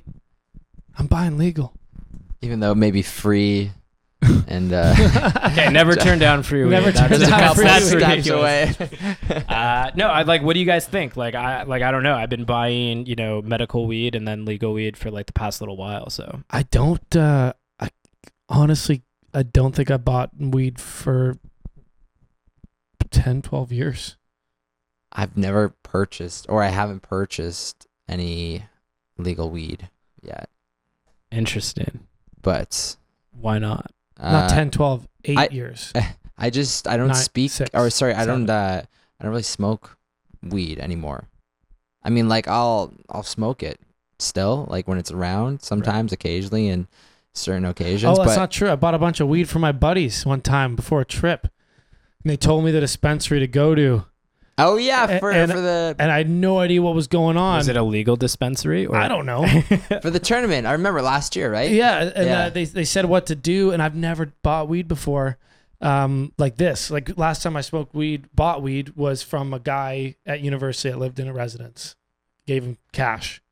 I'm buying legal." Even though it may be free and uh, Okay, never turn down free weed. Never turn that's, just a down that's, free that's weed. steps ridiculous. away. Uh, no, I like. What do you guys think? Like, I like. I don't know. I've been buying, you know, medical weed and then legal weed for like the past little while. So I don't. Uh, I honestly, I don't think I bought weed for 10, 12 years. I've never purchased, or I haven't purchased any legal weed yet. interesting. But Why not? Not uh, 10, 12, 8 I- years. I just I don't Nine, speak, six, or sorry, I seven. don't. Uh, I don't really smoke weed anymore. I mean, like I'll I'll smoke it still, like when it's around, sometimes, occasionally, and certain occasions. Oh, that's but not true. I bought a bunch of weed for my buddies one time before a trip. And they told me the dispensary to go to. Oh yeah, for and- for the And I had no idea what was going on. Was it a legal dispensary? Or? I don't know. for the tournament. I remember last year, right? yeah. And Yeah. Uh, they, they said what to do. And I've never bought weed before um, like this. Like last time I smoked weed, bought weed, was from a guy at university that lived in a residence. Gave him cash.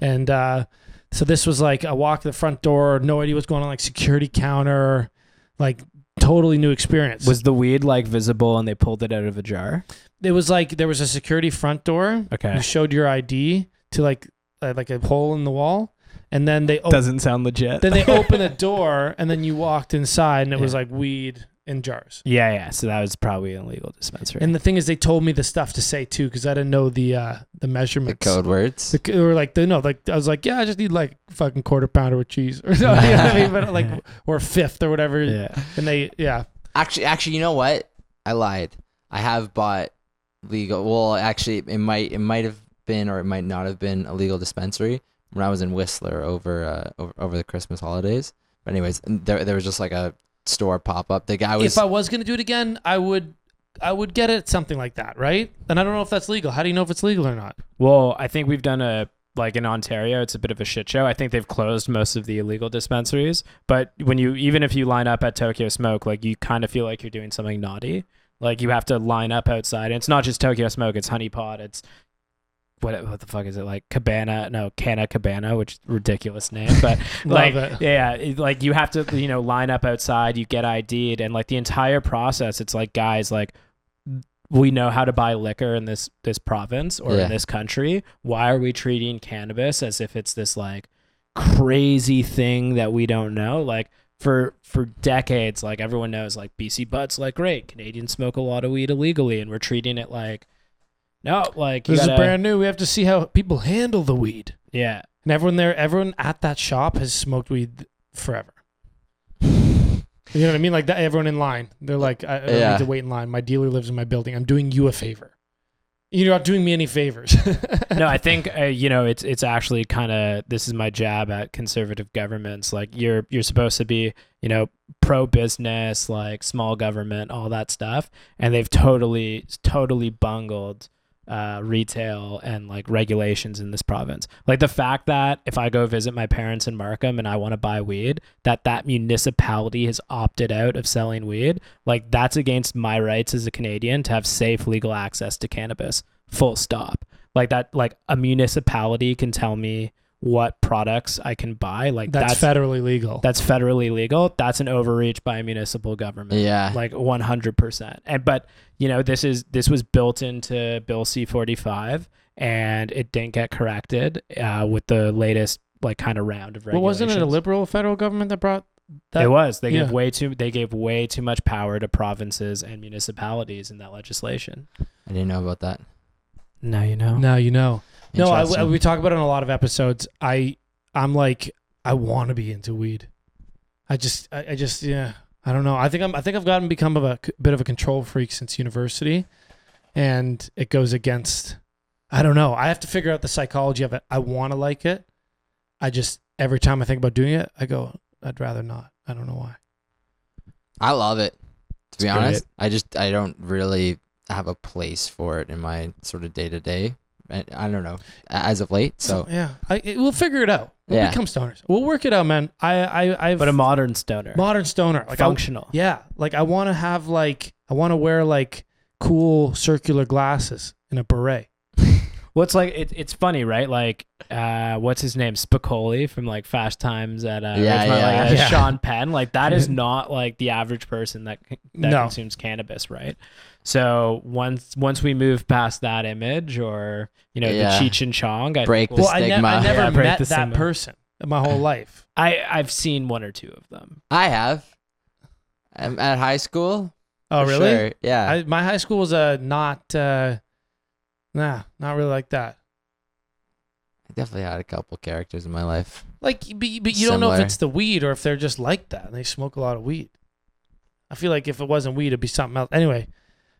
And uh, so this was like a walk to the front door, no idea what's going on, like security counter, like totally new experience. Was the weed like visible and they pulled it out of a jar? It was like there was a security front door. Okay. You showed your ID to like uh, like a hole in the wall, and then they op- Doesn't sound legit. then they opened the door, and then you walked inside, and it was like weed in jars. yeah, yeah. So that was probably an illegal dispensary. And the thing is, they told me the stuff to say too, because I didn't know the uh the The measurements. code words. The, they were like, they no, like I was like, yeah, I just need like fucking quarter pounder with cheese, or something, you know what I mean? But like, or a fifth or whatever. yeah. And they, yeah, Actually, actually, you know what? I lied. I have bought legal. Well, actually, it might it might have been or it might not have been a legal dispensary when I was in Whistler over uh, over, over the Christmas holidays. But anyways, there there was just like a store pop up. The guy was if I was gonna do it again, I would, I would get it something like that, right? And I don't know if that's legal. How do you know if it's legal or not? Well, I think we've done a like in Ontario, it's a bit of a shit show. I think they've closed most of the illegal dispensaries. But when you even if you line up at Tokyo Smoke, like you kind of feel like you're doing something naughty. Like you have to line up outside. And it's not just Tokyo Smoke, it's Hunny Pot, it's what what the fuck is it like Cabana? No, Canna Cabana, which ridiculous name, but like it. yeah, it- like you have to you know line up outside, you get ID'd, and like the entire process, it's like guys like we know how to buy liquor in this this province or Yeah. in this country. Why are we treating cannabis as if it's this like crazy thing that we don't know? Like for for decades, like everyone knows, like BC Bud's like great. Canadians smoke a lot of weed illegally, and we're treating it like no, like you This is gotta- brand new. We have to see how people handle the weed. Yeah, And everyone there, everyone at that shop has smoked weed forever. You know what I mean? Like that, everyone in line. They're like, I, I Yeah. need to wait in line. My dealer lives in my building. I'm doing you a favor. You're not doing me any favors. no, I think uh, you know it's it's actually kind of this is my jab at conservative governments. Like you're you're supposed to be you know pro business, like small government, all that stuff, and they've totally totally bungled uh, retail and like regulations in this province. Like the fact that if I go visit my parents in Markham and I want to buy weed, that that municipality has opted out of selling weed, like that's against my rights as a Canadian to have safe legal access to cannabis. Full stop. Like that like a municipality can tell me what products I can buy. Like That's, that's federally legal. that's federally legal. That's an overreach by a municipal government yeah. like 100% and but you know this is this was built into bill c45 and it didn't get corrected uh, with the latest like kind of round of regulations. well, regulations wasn't it a liberal federal government that brought that? it was they gave yeah. way too they gave way too much power to provinces and municipalities in that legislation I didn't know about that. now you know Now you know. No, I, Interesting. we talk about it in a lot of episodes. I, I'm like, I want to be into weed. I just, I, I just, yeah, I don't know. I think I'm, I think I've gotten become of a c- bit of a control freak since university, and it goes against. I don't know. I have to figure out the psychology of it. I want to like it. I just every time I think about doing it, I go, I'd rather not. I don't know why. I love it. To be It's honest, I just I don't really have a place for it in my sort of day to day. I don't know as of late. So yeah, I, it, we'll figure it out. We'll Yeah. become stoners. We'll work it out, man. I, I, I've but a modern stoner modern stoner. Like I, functional Yeah, like I want to have like I want to wear like cool circular glasses and a beret. Well, it's like it, it's funny, right? Like, uh, what's his name, Spicoli from like Fast Times at uh, Yeah, Ridgemont, yeah. like, uh, Yeah. Sean Penn. Like that is not like the average person that that No. consumes cannabis, right? So once once we move past that image, or you know, Yeah. the Cheech and Chong, I Break think the we'll- Well, I, ne- I never Yeah, met that stigma. person in my whole life. I I've seen one or two of them. I have. I'm at high school. Oh, really? sure, Yeah. I, my high school was uh, not, uh, nah, not really like that. I definitely had a couple characters in my life. Like, but, but you don't know if Similar. it's the weed or if they're just like that and they smoke a lot of weed. I feel like if it wasn't weed, it'd be something else. Anyway,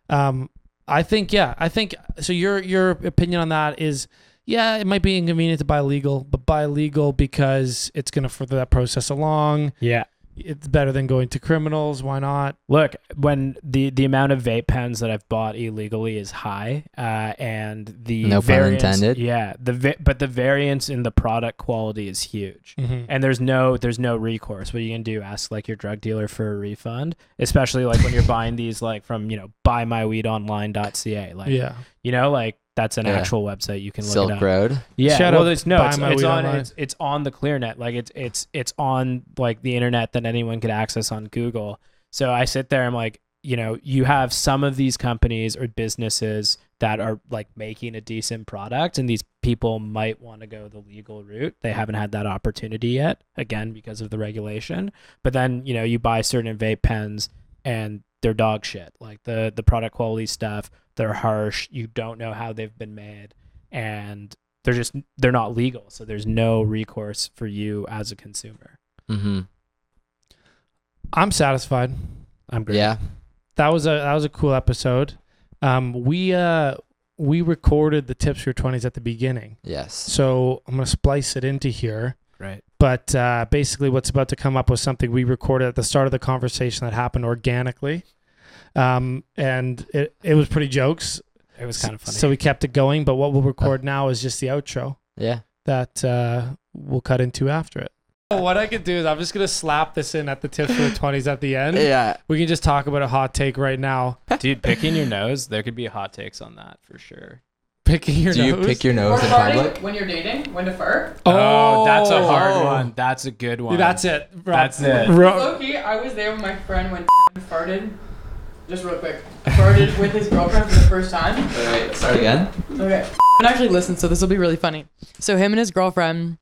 um, I think yeah, I think so. Your your opinion on that is yeah, it might be inconvenient to buy legal, but buy legal because it's going to further that process along. Yeah. It's better than going to criminals. Why not? Look, when the the amount of vape pens that I've bought illegally is high, uh, and the No pun variance, intended. Yeah, the va- but the variance in the product quality is huge. Mm-hmm. and there's no there's no recourse what you can do ask like your drug dealer for a refund especially like when you're buying these like from you know buymyweedonline.ca like yeah. You know like that's an Yeah. actual website you can look Silk it up. Road. yeah. Shout well out it's no Buy it's, it's on it's, it's on the clearnet like it's it's it's on like the internet that anyone could access on google. So i sit there i'm like you know you have some of these companies or businesses that are like making a decent product and these people might want to go the legal route. They haven't had that opportunity yet again because of the regulation. But then you know you buy certain vape pens and they're dog shit. Like the the product quality stuff they're harsh you don't know how they've been made and they're just they're not legal so there's no recourse for you as a consumer Mm-hmm. I'm satisfied. i'm great Yeah. That was a that was a cool episode. Um, we uh we recorded the tips for twenties at the beginning, Yes. so I'm gonna splice it into here. right But uh, basically, what's about to come up was something we recorded at the start of the conversation that happened organically, um, and it it was pretty jokes. it was kind of funny So we kept it going. But what we'll record now is just the outro Yeah. that uh, we'll cut into after it. What I could do is I'm just gonna slap this in at the tips for the twenties at the end. Yeah. We can just talk about a hot take right now. dude picking your nose there could be hot takes on that for sure Picking your Do you nose. pick your Or nose in farting public? when you're dating, when to fart. oh, that's a hard Oh. one that's a good one That's it. Rob. That's it. Ro- Loki, I was there with my friend went when farted. Just real quick, farted with his girlfriend for the first time. Wait, wait, start again. Okay. And actually listen, so this will be really funny. So him and his girlfriend,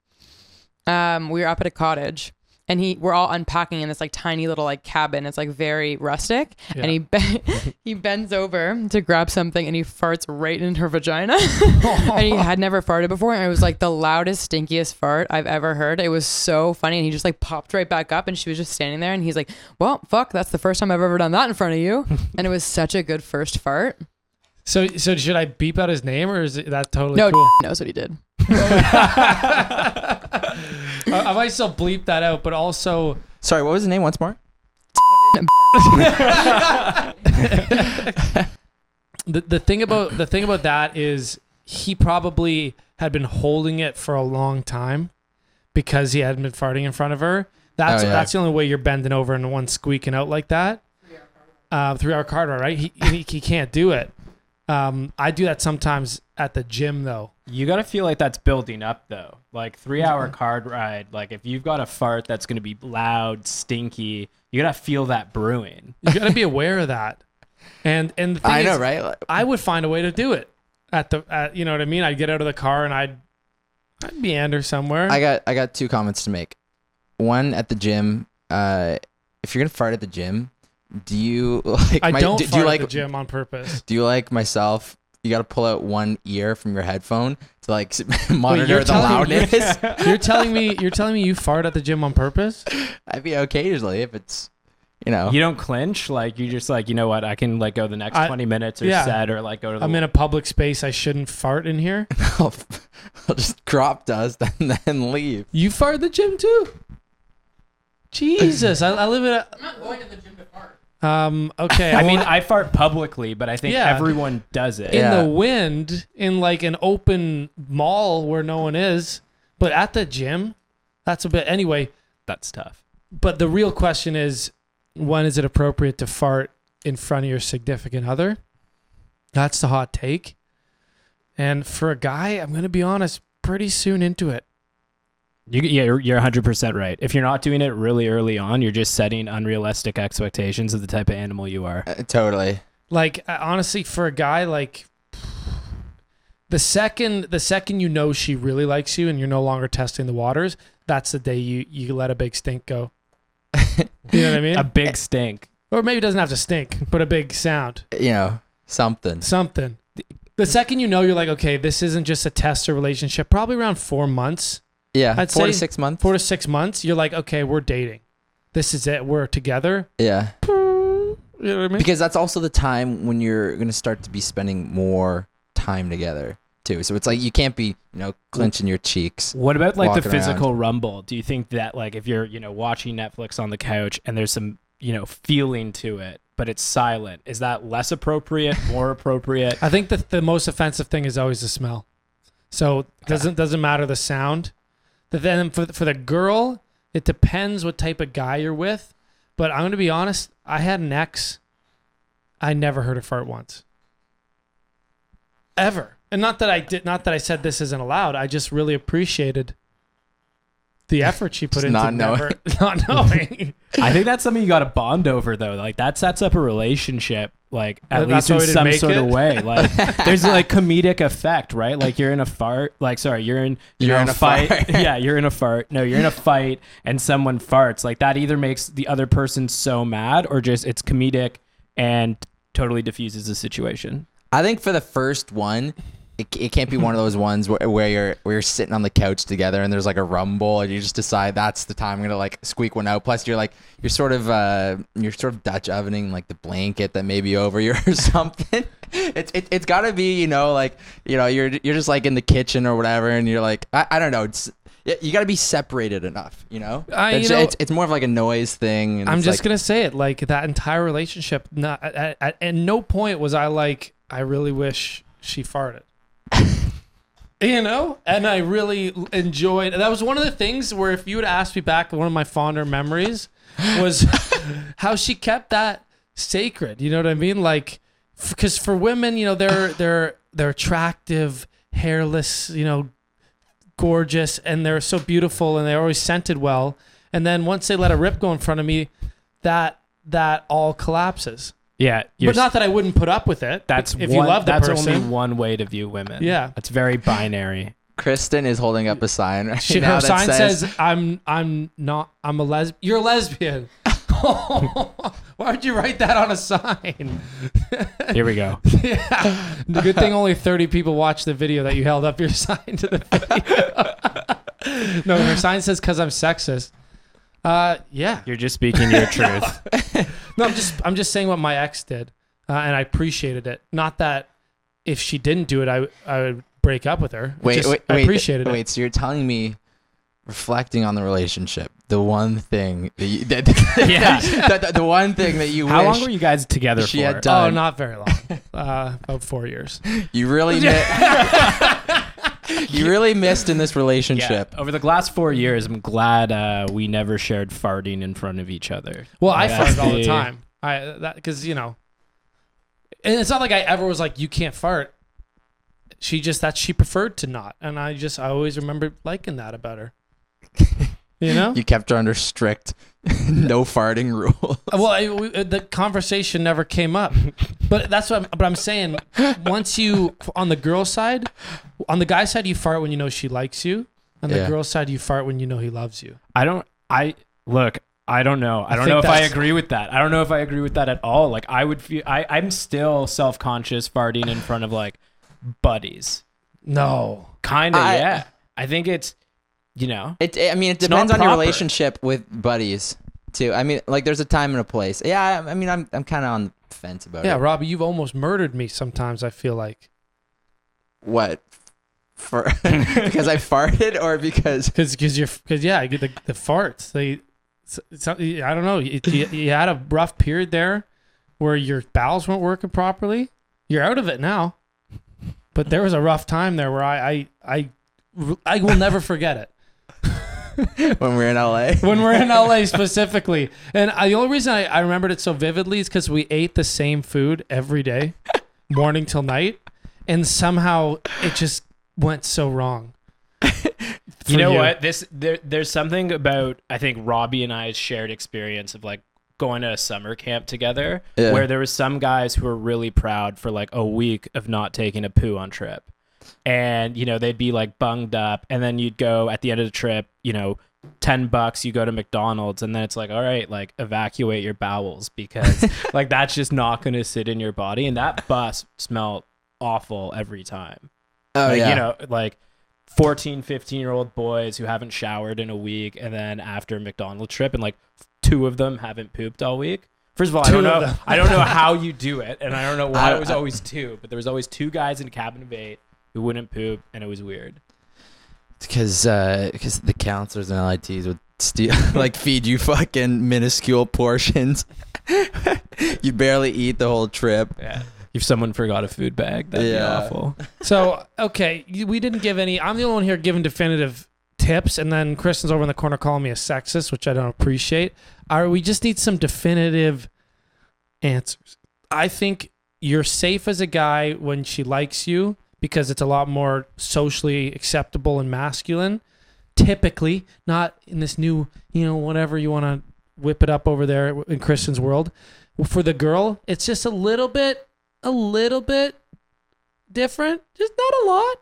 um, we were up at a cottage. And he, we're all unpacking in this like tiny little like cabin. It's like very rustic, Yeah. and he be- he bends over to grab something, and he farts right in her vagina. and he had never farted before, and it was like the loudest, stinkiest fart I've ever heard. It was so funny, and he just like popped right back up, and she was just standing there, and he's like, "Well, fuck, that's the first time I've ever done that in front of you," and it was such a good first fart. So, so should I beep out his name, or is it, that totally No, cool? knows what he did. I, I might still bleep that out, but also Sorry, what was his name once more? the the thing about the thing about that is he probably had been holding it for a long time because he hadn't been farting in front of her. That's Oh, yeah. that's the only way you're bending over and one squeaking out like that. Uh, three hour card ride, right? He, he he can't do it. Um, I do that sometimes at the gym though. You gotta feel like that's building up though. Like three hour card ride. Like if you've got a fart that's gonna be loud, stinky, you gotta feel that brewing. You got to be aware of that. And and the thing I know, right? Like- I would find a way to do it at the at, you know what I mean. I'd get out of the car and I'd I'd meander somewhere. I got I got two comments to make. One at the gym. Uh, if you're gonna fart at the gym, do you like? I my, don't do, do fart you like? the gym on purpose. Do you like myself? You got to pull out one ear from your headphone to like monitor you're the telling me- loudness. You're telling me you're telling me you fart at the gym on purpose? I'd be occasionally if it's, you know. You don't clinch, like you just like, you know what, I can like go the next I- twenty minutes or yeah. set or like go to the I'm in a public space. I shouldn't fart in here. I'll, I'll just crop dust and then leave. You fart at the gym too? Jesus, I, I live in I'm not going to the gym to fart. A um. Okay, I mean, well, I fart publicly, but I think Yeah. everyone does it. in Yeah. the wind in like an open mall where no one is, but at the gym, that's a bit. Anyway, That's tough. but the real question is, when is it appropriate to fart in front of your significant other? That's the hot take. And for a guy, I'm gonna be honest, pretty soon into it. You, yeah, you're, you're 100% right. If you're not doing it really early on, you're just setting unrealistic expectations of the type of animal you are. Uh, totally. Like uh, honestly, for a guy, like the second the second you know she really likes you and you're no longer testing the waters, that's the day you you let a big stink go. You know what I mean? A big stink. or maybe it doesn't have to stink, but a big sound, You know, something. something. The second you know, you're like, okay, this isn't just a test or relationship. Probably around four months, Yeah, I'd four to say six months. four to six months, you're like, okay, we're dating. This is it. We're together. yeah, You know what I mean? because that's also the time when you're gonna start to be spending more time together. too. So it's like you can't be, you know, clenching your cheeks. What about like the walking around. physical rumble? Do you think that like if you're, you know, watching Netflix on the couch and there's some, you know, feeling to it, but it's silent, is that less appropriate, more appropriate? I think that the most offensive thing is always the smell. So doesn't doesn't matter the sound. But then for for the girl, it depends what type of guy you're with. But I'm gonna be honest. I had an ex. I never heard a fart once. Ever, and not that I did. Not that I said this isn't allowed. I just really appreciated the effort she put Just into not knowing. never not knowing. I think that's something you got to bond over though. Like that sets up a relationship like at That's least why in we some make sort of it? way. Like there's like comedic effect, right? Like you're in a fart, like sorry, you're in you You're know, in a fight. fart. yeah, you're in a fart. No, you're in a fight and someone farts. Like that either makes the other person so mad or just it's comedic and totally diffuses the situation. I think for the first one, it, it can't be one of those ones where, where you're where you're sitting on the couch together and there's like a rumble and you just decide that's the time I'm gonna like squeak one out. Plus you're like you're sort of uh you're sort of Dutch ovening like the blanket that may be over you or something. It's it, it's gotta be you know like you know you're you're just like in the kitchen or whatever and you're like I, I don't know it's. You got to be separated enough, you know. I- it's, you know- it's, it's more of like a noise thing. And I'm just like, gonna say it. Like that entire relationship. Not at, at, at no point was I like, I really wish she farted. you know, and I really enjoyed. That was one of the things where if you would ask me back, one of my fonder memories was how she kept that sacred. You know what I mean? Like, because for women, you know, they're they're they're attractive, hairless, you know, gorgeous, and they're so beautiful, and they're always scented well. And then once they let a rip go in front of me, that that all collapses. Yeah, but not that I wouldn't put up with it. that's if one, you love the that's person. only one way to view women. Yeah. It's very binary. Kristen is holding up a sign right She, now her that sign says, says, "I'm I'm not I'm a les You're a lesbian." Why'd you write that on a sign? Here we go. yeah. The good thing only 30 people watched the video that you held up your sign to the video. no, her sign says "Cause I'm sexist." Uh, yeah. You're just speaking your truth. No, I'm just I'm just saying what my ex did, uh, and I appreciated it. Not that if she didn't do it, I I would break up with her. Wait, just- wait, I wait, appreciated wait. it. So you're telling me, reflecting on the relationship, the one thing that you, that, Yeah. the, the, the one thing that you How wish long were you guys together she for? had Oh, not very long. Uh, about four years. you really mi- you really missed in this relationship. Yeah. Over the last four years, I'm glad uh, we never shared farting in front of each other. Well, I Like, fart all the the- time. I that because you know, and it's not like I ever was like you can't fart. She just that she preferred to not, and I just I always remember liking that about her. You know. You kept her under strict no farting rule. well, I, we, uh, the conversation never came up, but that's what. I'm, but I'm saying, once you on the girl side, on the guy side, you fart when you know she likes you. On the Yeah. girl side, you fart when you know he loves you. I don't. I look. I don't know. I I don't think know if I that's- agree with that. I don't know if I agree with that at all. Like I would feel. I I'm still self conscious farting in front of like buddies. No. Kind of. I- Yeah. I think it's. You know. It, I mean, it It's depends on your proper. relationship with buddies too. I mean, like there's a time and a place. Yeah, I, I mean, I'm I'm kind of on the fence about Yeah, it. Yeah, Robbie, you've almost murdered me. Sometimes I feel like What? For because I farted or because because because you're because yeah, the the farts they. it's- it's I don't know. You, you, you had a rough period there where your bowels weren't working properly. You're out of it now, but there was a rough time there where I I I, I will never forget it. when we're in LA. when we're in LA specifically. And I, the only reason I, I remembered it so vividly is because we ate the same food every day, morning till night, and somehow it just went so wrong. you know you. what? This there, there's something about I think Robbie and I's shared experience of like going to a summer camp together Yeah. where there was some guys who were really proud for like a week of not taking a poo on trip. And you know, they'd be like bunged up and then you'd go at the end of the trip, you know, 10 bucks you go to McDonald's and then it's like, all right, like evacuate your bowels because like that's just not going to sit in your body and that bus smelled awful every time. Oh like, yeah. you know like 14 15 year old boys who haven't showered in a week and then after a mcdonald's trip and like two of them haven't pooped all week. First of all Two i don't know i don't know how you do it and i don't know why I- it was always two but there was always two guys in a cabin of eight who wouldn't poop, and it was weird. Because uh, because the counselors and LITs would steal like feed you fucking minuscule portions. you barely eat the whole trip. Yeah. If someone forgot a food bag, that'd Yeah. be awful. So okay, we didn't give any. I'm the only one here giving definitive tips, and then Kristen's over in the corner calling me a sexist, which I don't appreciate. Are we just need some definitive answers? I think you're safe as a guy when she likes you because it's a lot more socially acceptable and masculine. Typically, not in this new, you know, whatever you want to whip it up over there in Kristen's world. For the girl, it's just a little bit, a little bit different, just not a lot.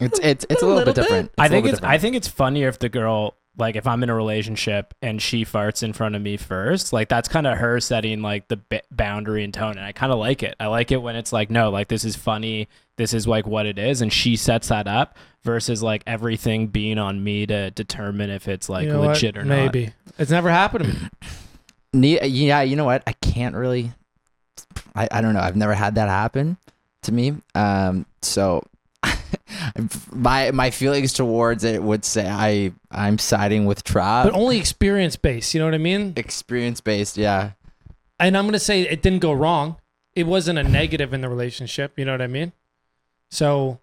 It's it's it's a A little, little bit bit. different. I a think it's bit I think it's funnier if the girl like if I'm in a relationship and she farts in front of me first, like that's kind of her setting like the b- boundary and tone, and I kind of like it. I like it when it's like, no, like this is funny, this is like what it is, and she sets that up versus like everything being on me to determine if it's like You know what? legit or not. Maybe it's never happened to me. Yeah, you know what? I can't really. I, I don't know. I've never had that happen to me. Um, so my my feelings towards it would say I I'm siding with Trav. but only experience based. You know what I mean? experience based. Yeah, And I'm gonna say it didn't go wrong. It wasn't a negative in the relationship. You know what I mean? So,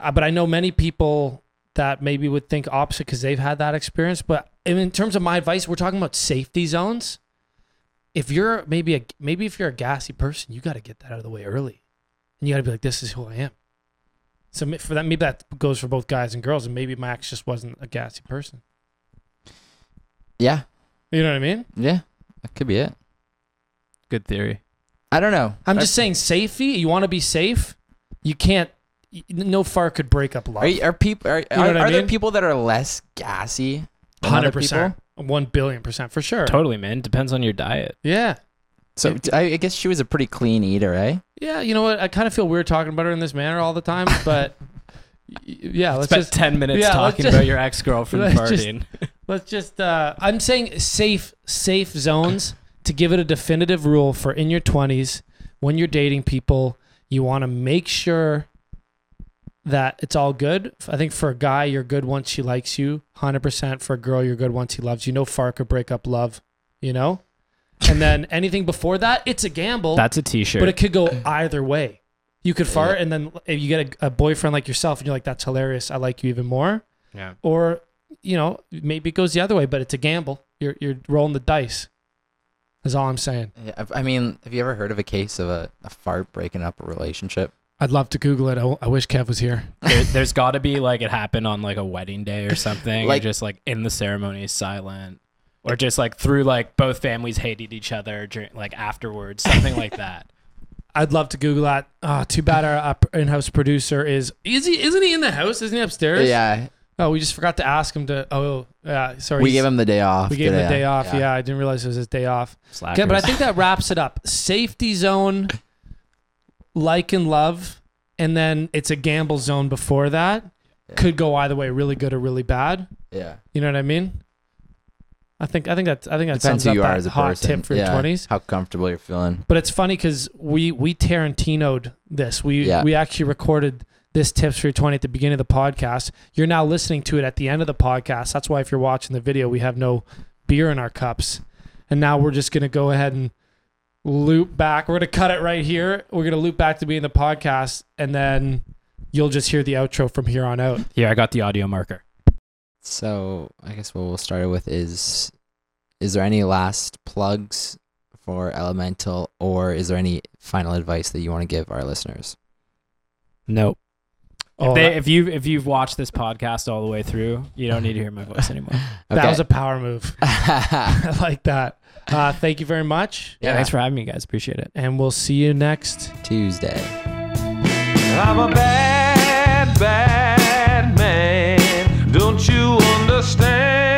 uh, but I know many people that maybe would think opposite because they've had that experience. But in in terms of my advice, we're talking about safety zones. If you're maybe a maybe if you're a gassy person, you got to get that out of the way early, and you got to be like, "This is who I am." So for that, maybe that goes for both guys and girls, and maybe Max just wasn't a gassy person. yeah, You know what I mean? yeah. That could be it. Good theory. I don't know. I'm just saying safety. You want to be safe. You can't. No fart could break up love. Are, you- are people are, know are, are there people that are less gassy? Hundred percent, one billion percent for sure. Totally, man. Depends on your diet. Yeah, So I, I guess she was a pretty clean eater, eh? yeah. You know what? I kind of feel weird talking about her in this manner all the time, but yeah, let's Spent just ten minutes yeah, talking just- about your ex girlfriend let's just- let's just. Uh, I'm saying safe, safe zones to give it a definitive rule for in your 20s when you're dating people. You want to make sure that it's all good. I think for a guy, you're good once she likes you. Hundred percent. For a girl, you're good once he loves you. No fart could break up love. You know. And then anything before that, it's a gamble. That's a T-shirt. But it could go either way. You could fart, and then if you get a, a boyfriend like yourself, and you're like, "That's hilarious. I like you even more." yeah. Or, you know, maybe it goes the other way, but it's a gamble. You're you're rolling the dice. Is all I'm saying. Yeah, I- I mean, have you ever heard of a case of a, a fart breaking up a relationship? I'd love to Google it. I, I wish Kev was here. there, there's got to be like it happened on like a wedding day or something, Like- or just like in the ceremony is silent, or just like through like both families hated each other during like afterwards, something like that. I'd love to Google that. Oh, too bad our uh, in-house producer is. Is he? Isn't he in the house? Isn't he upstairs? Yeah, Oh, we just forgot to ask him to. Oh, yeah. Sorry. we gave him the day off. We gave him the day off. Yeah. I didn't realize it was his day off. Okay, but I think that wraps it up. Safety zone, like and love, and then it's a gamble zone before that. Yeah. Could go either way, really good or really bad. yeah. You know what I mean? I think I think that's I think that Depends sums who up you are that as a hot person. tip for yeah. your twenties. How comfortable you're feeling. But it's funny because we we Tarantinoed this. We Yeah. we actually recorded this tips for your twenty at the beginning of the podcast. You're now listening to it at the end of the podcast. That's why if you're watching the video, we have no beer in our cups, and now we're just gonna go ahead and loop back. We're gonna cut it right here. We're gonna loop back to being the podcast, and then you'll just hear the outro from here on out. Here, I got the audio marker. So I guess what we'll start with is: is there any last plugs for Elemental, or is there any final advice that you want to give our listeners? Nope. Oh, if, they, if you if you've watched this podcast all the way through, you don't need to hear my voice anymore. that was a power move. I like that. Uh, thank you very much, Yeah, thanks for having me, guys. Appreciate it. and we'll see you next Tuesday. I'm a bad, bad man. Don't you understand?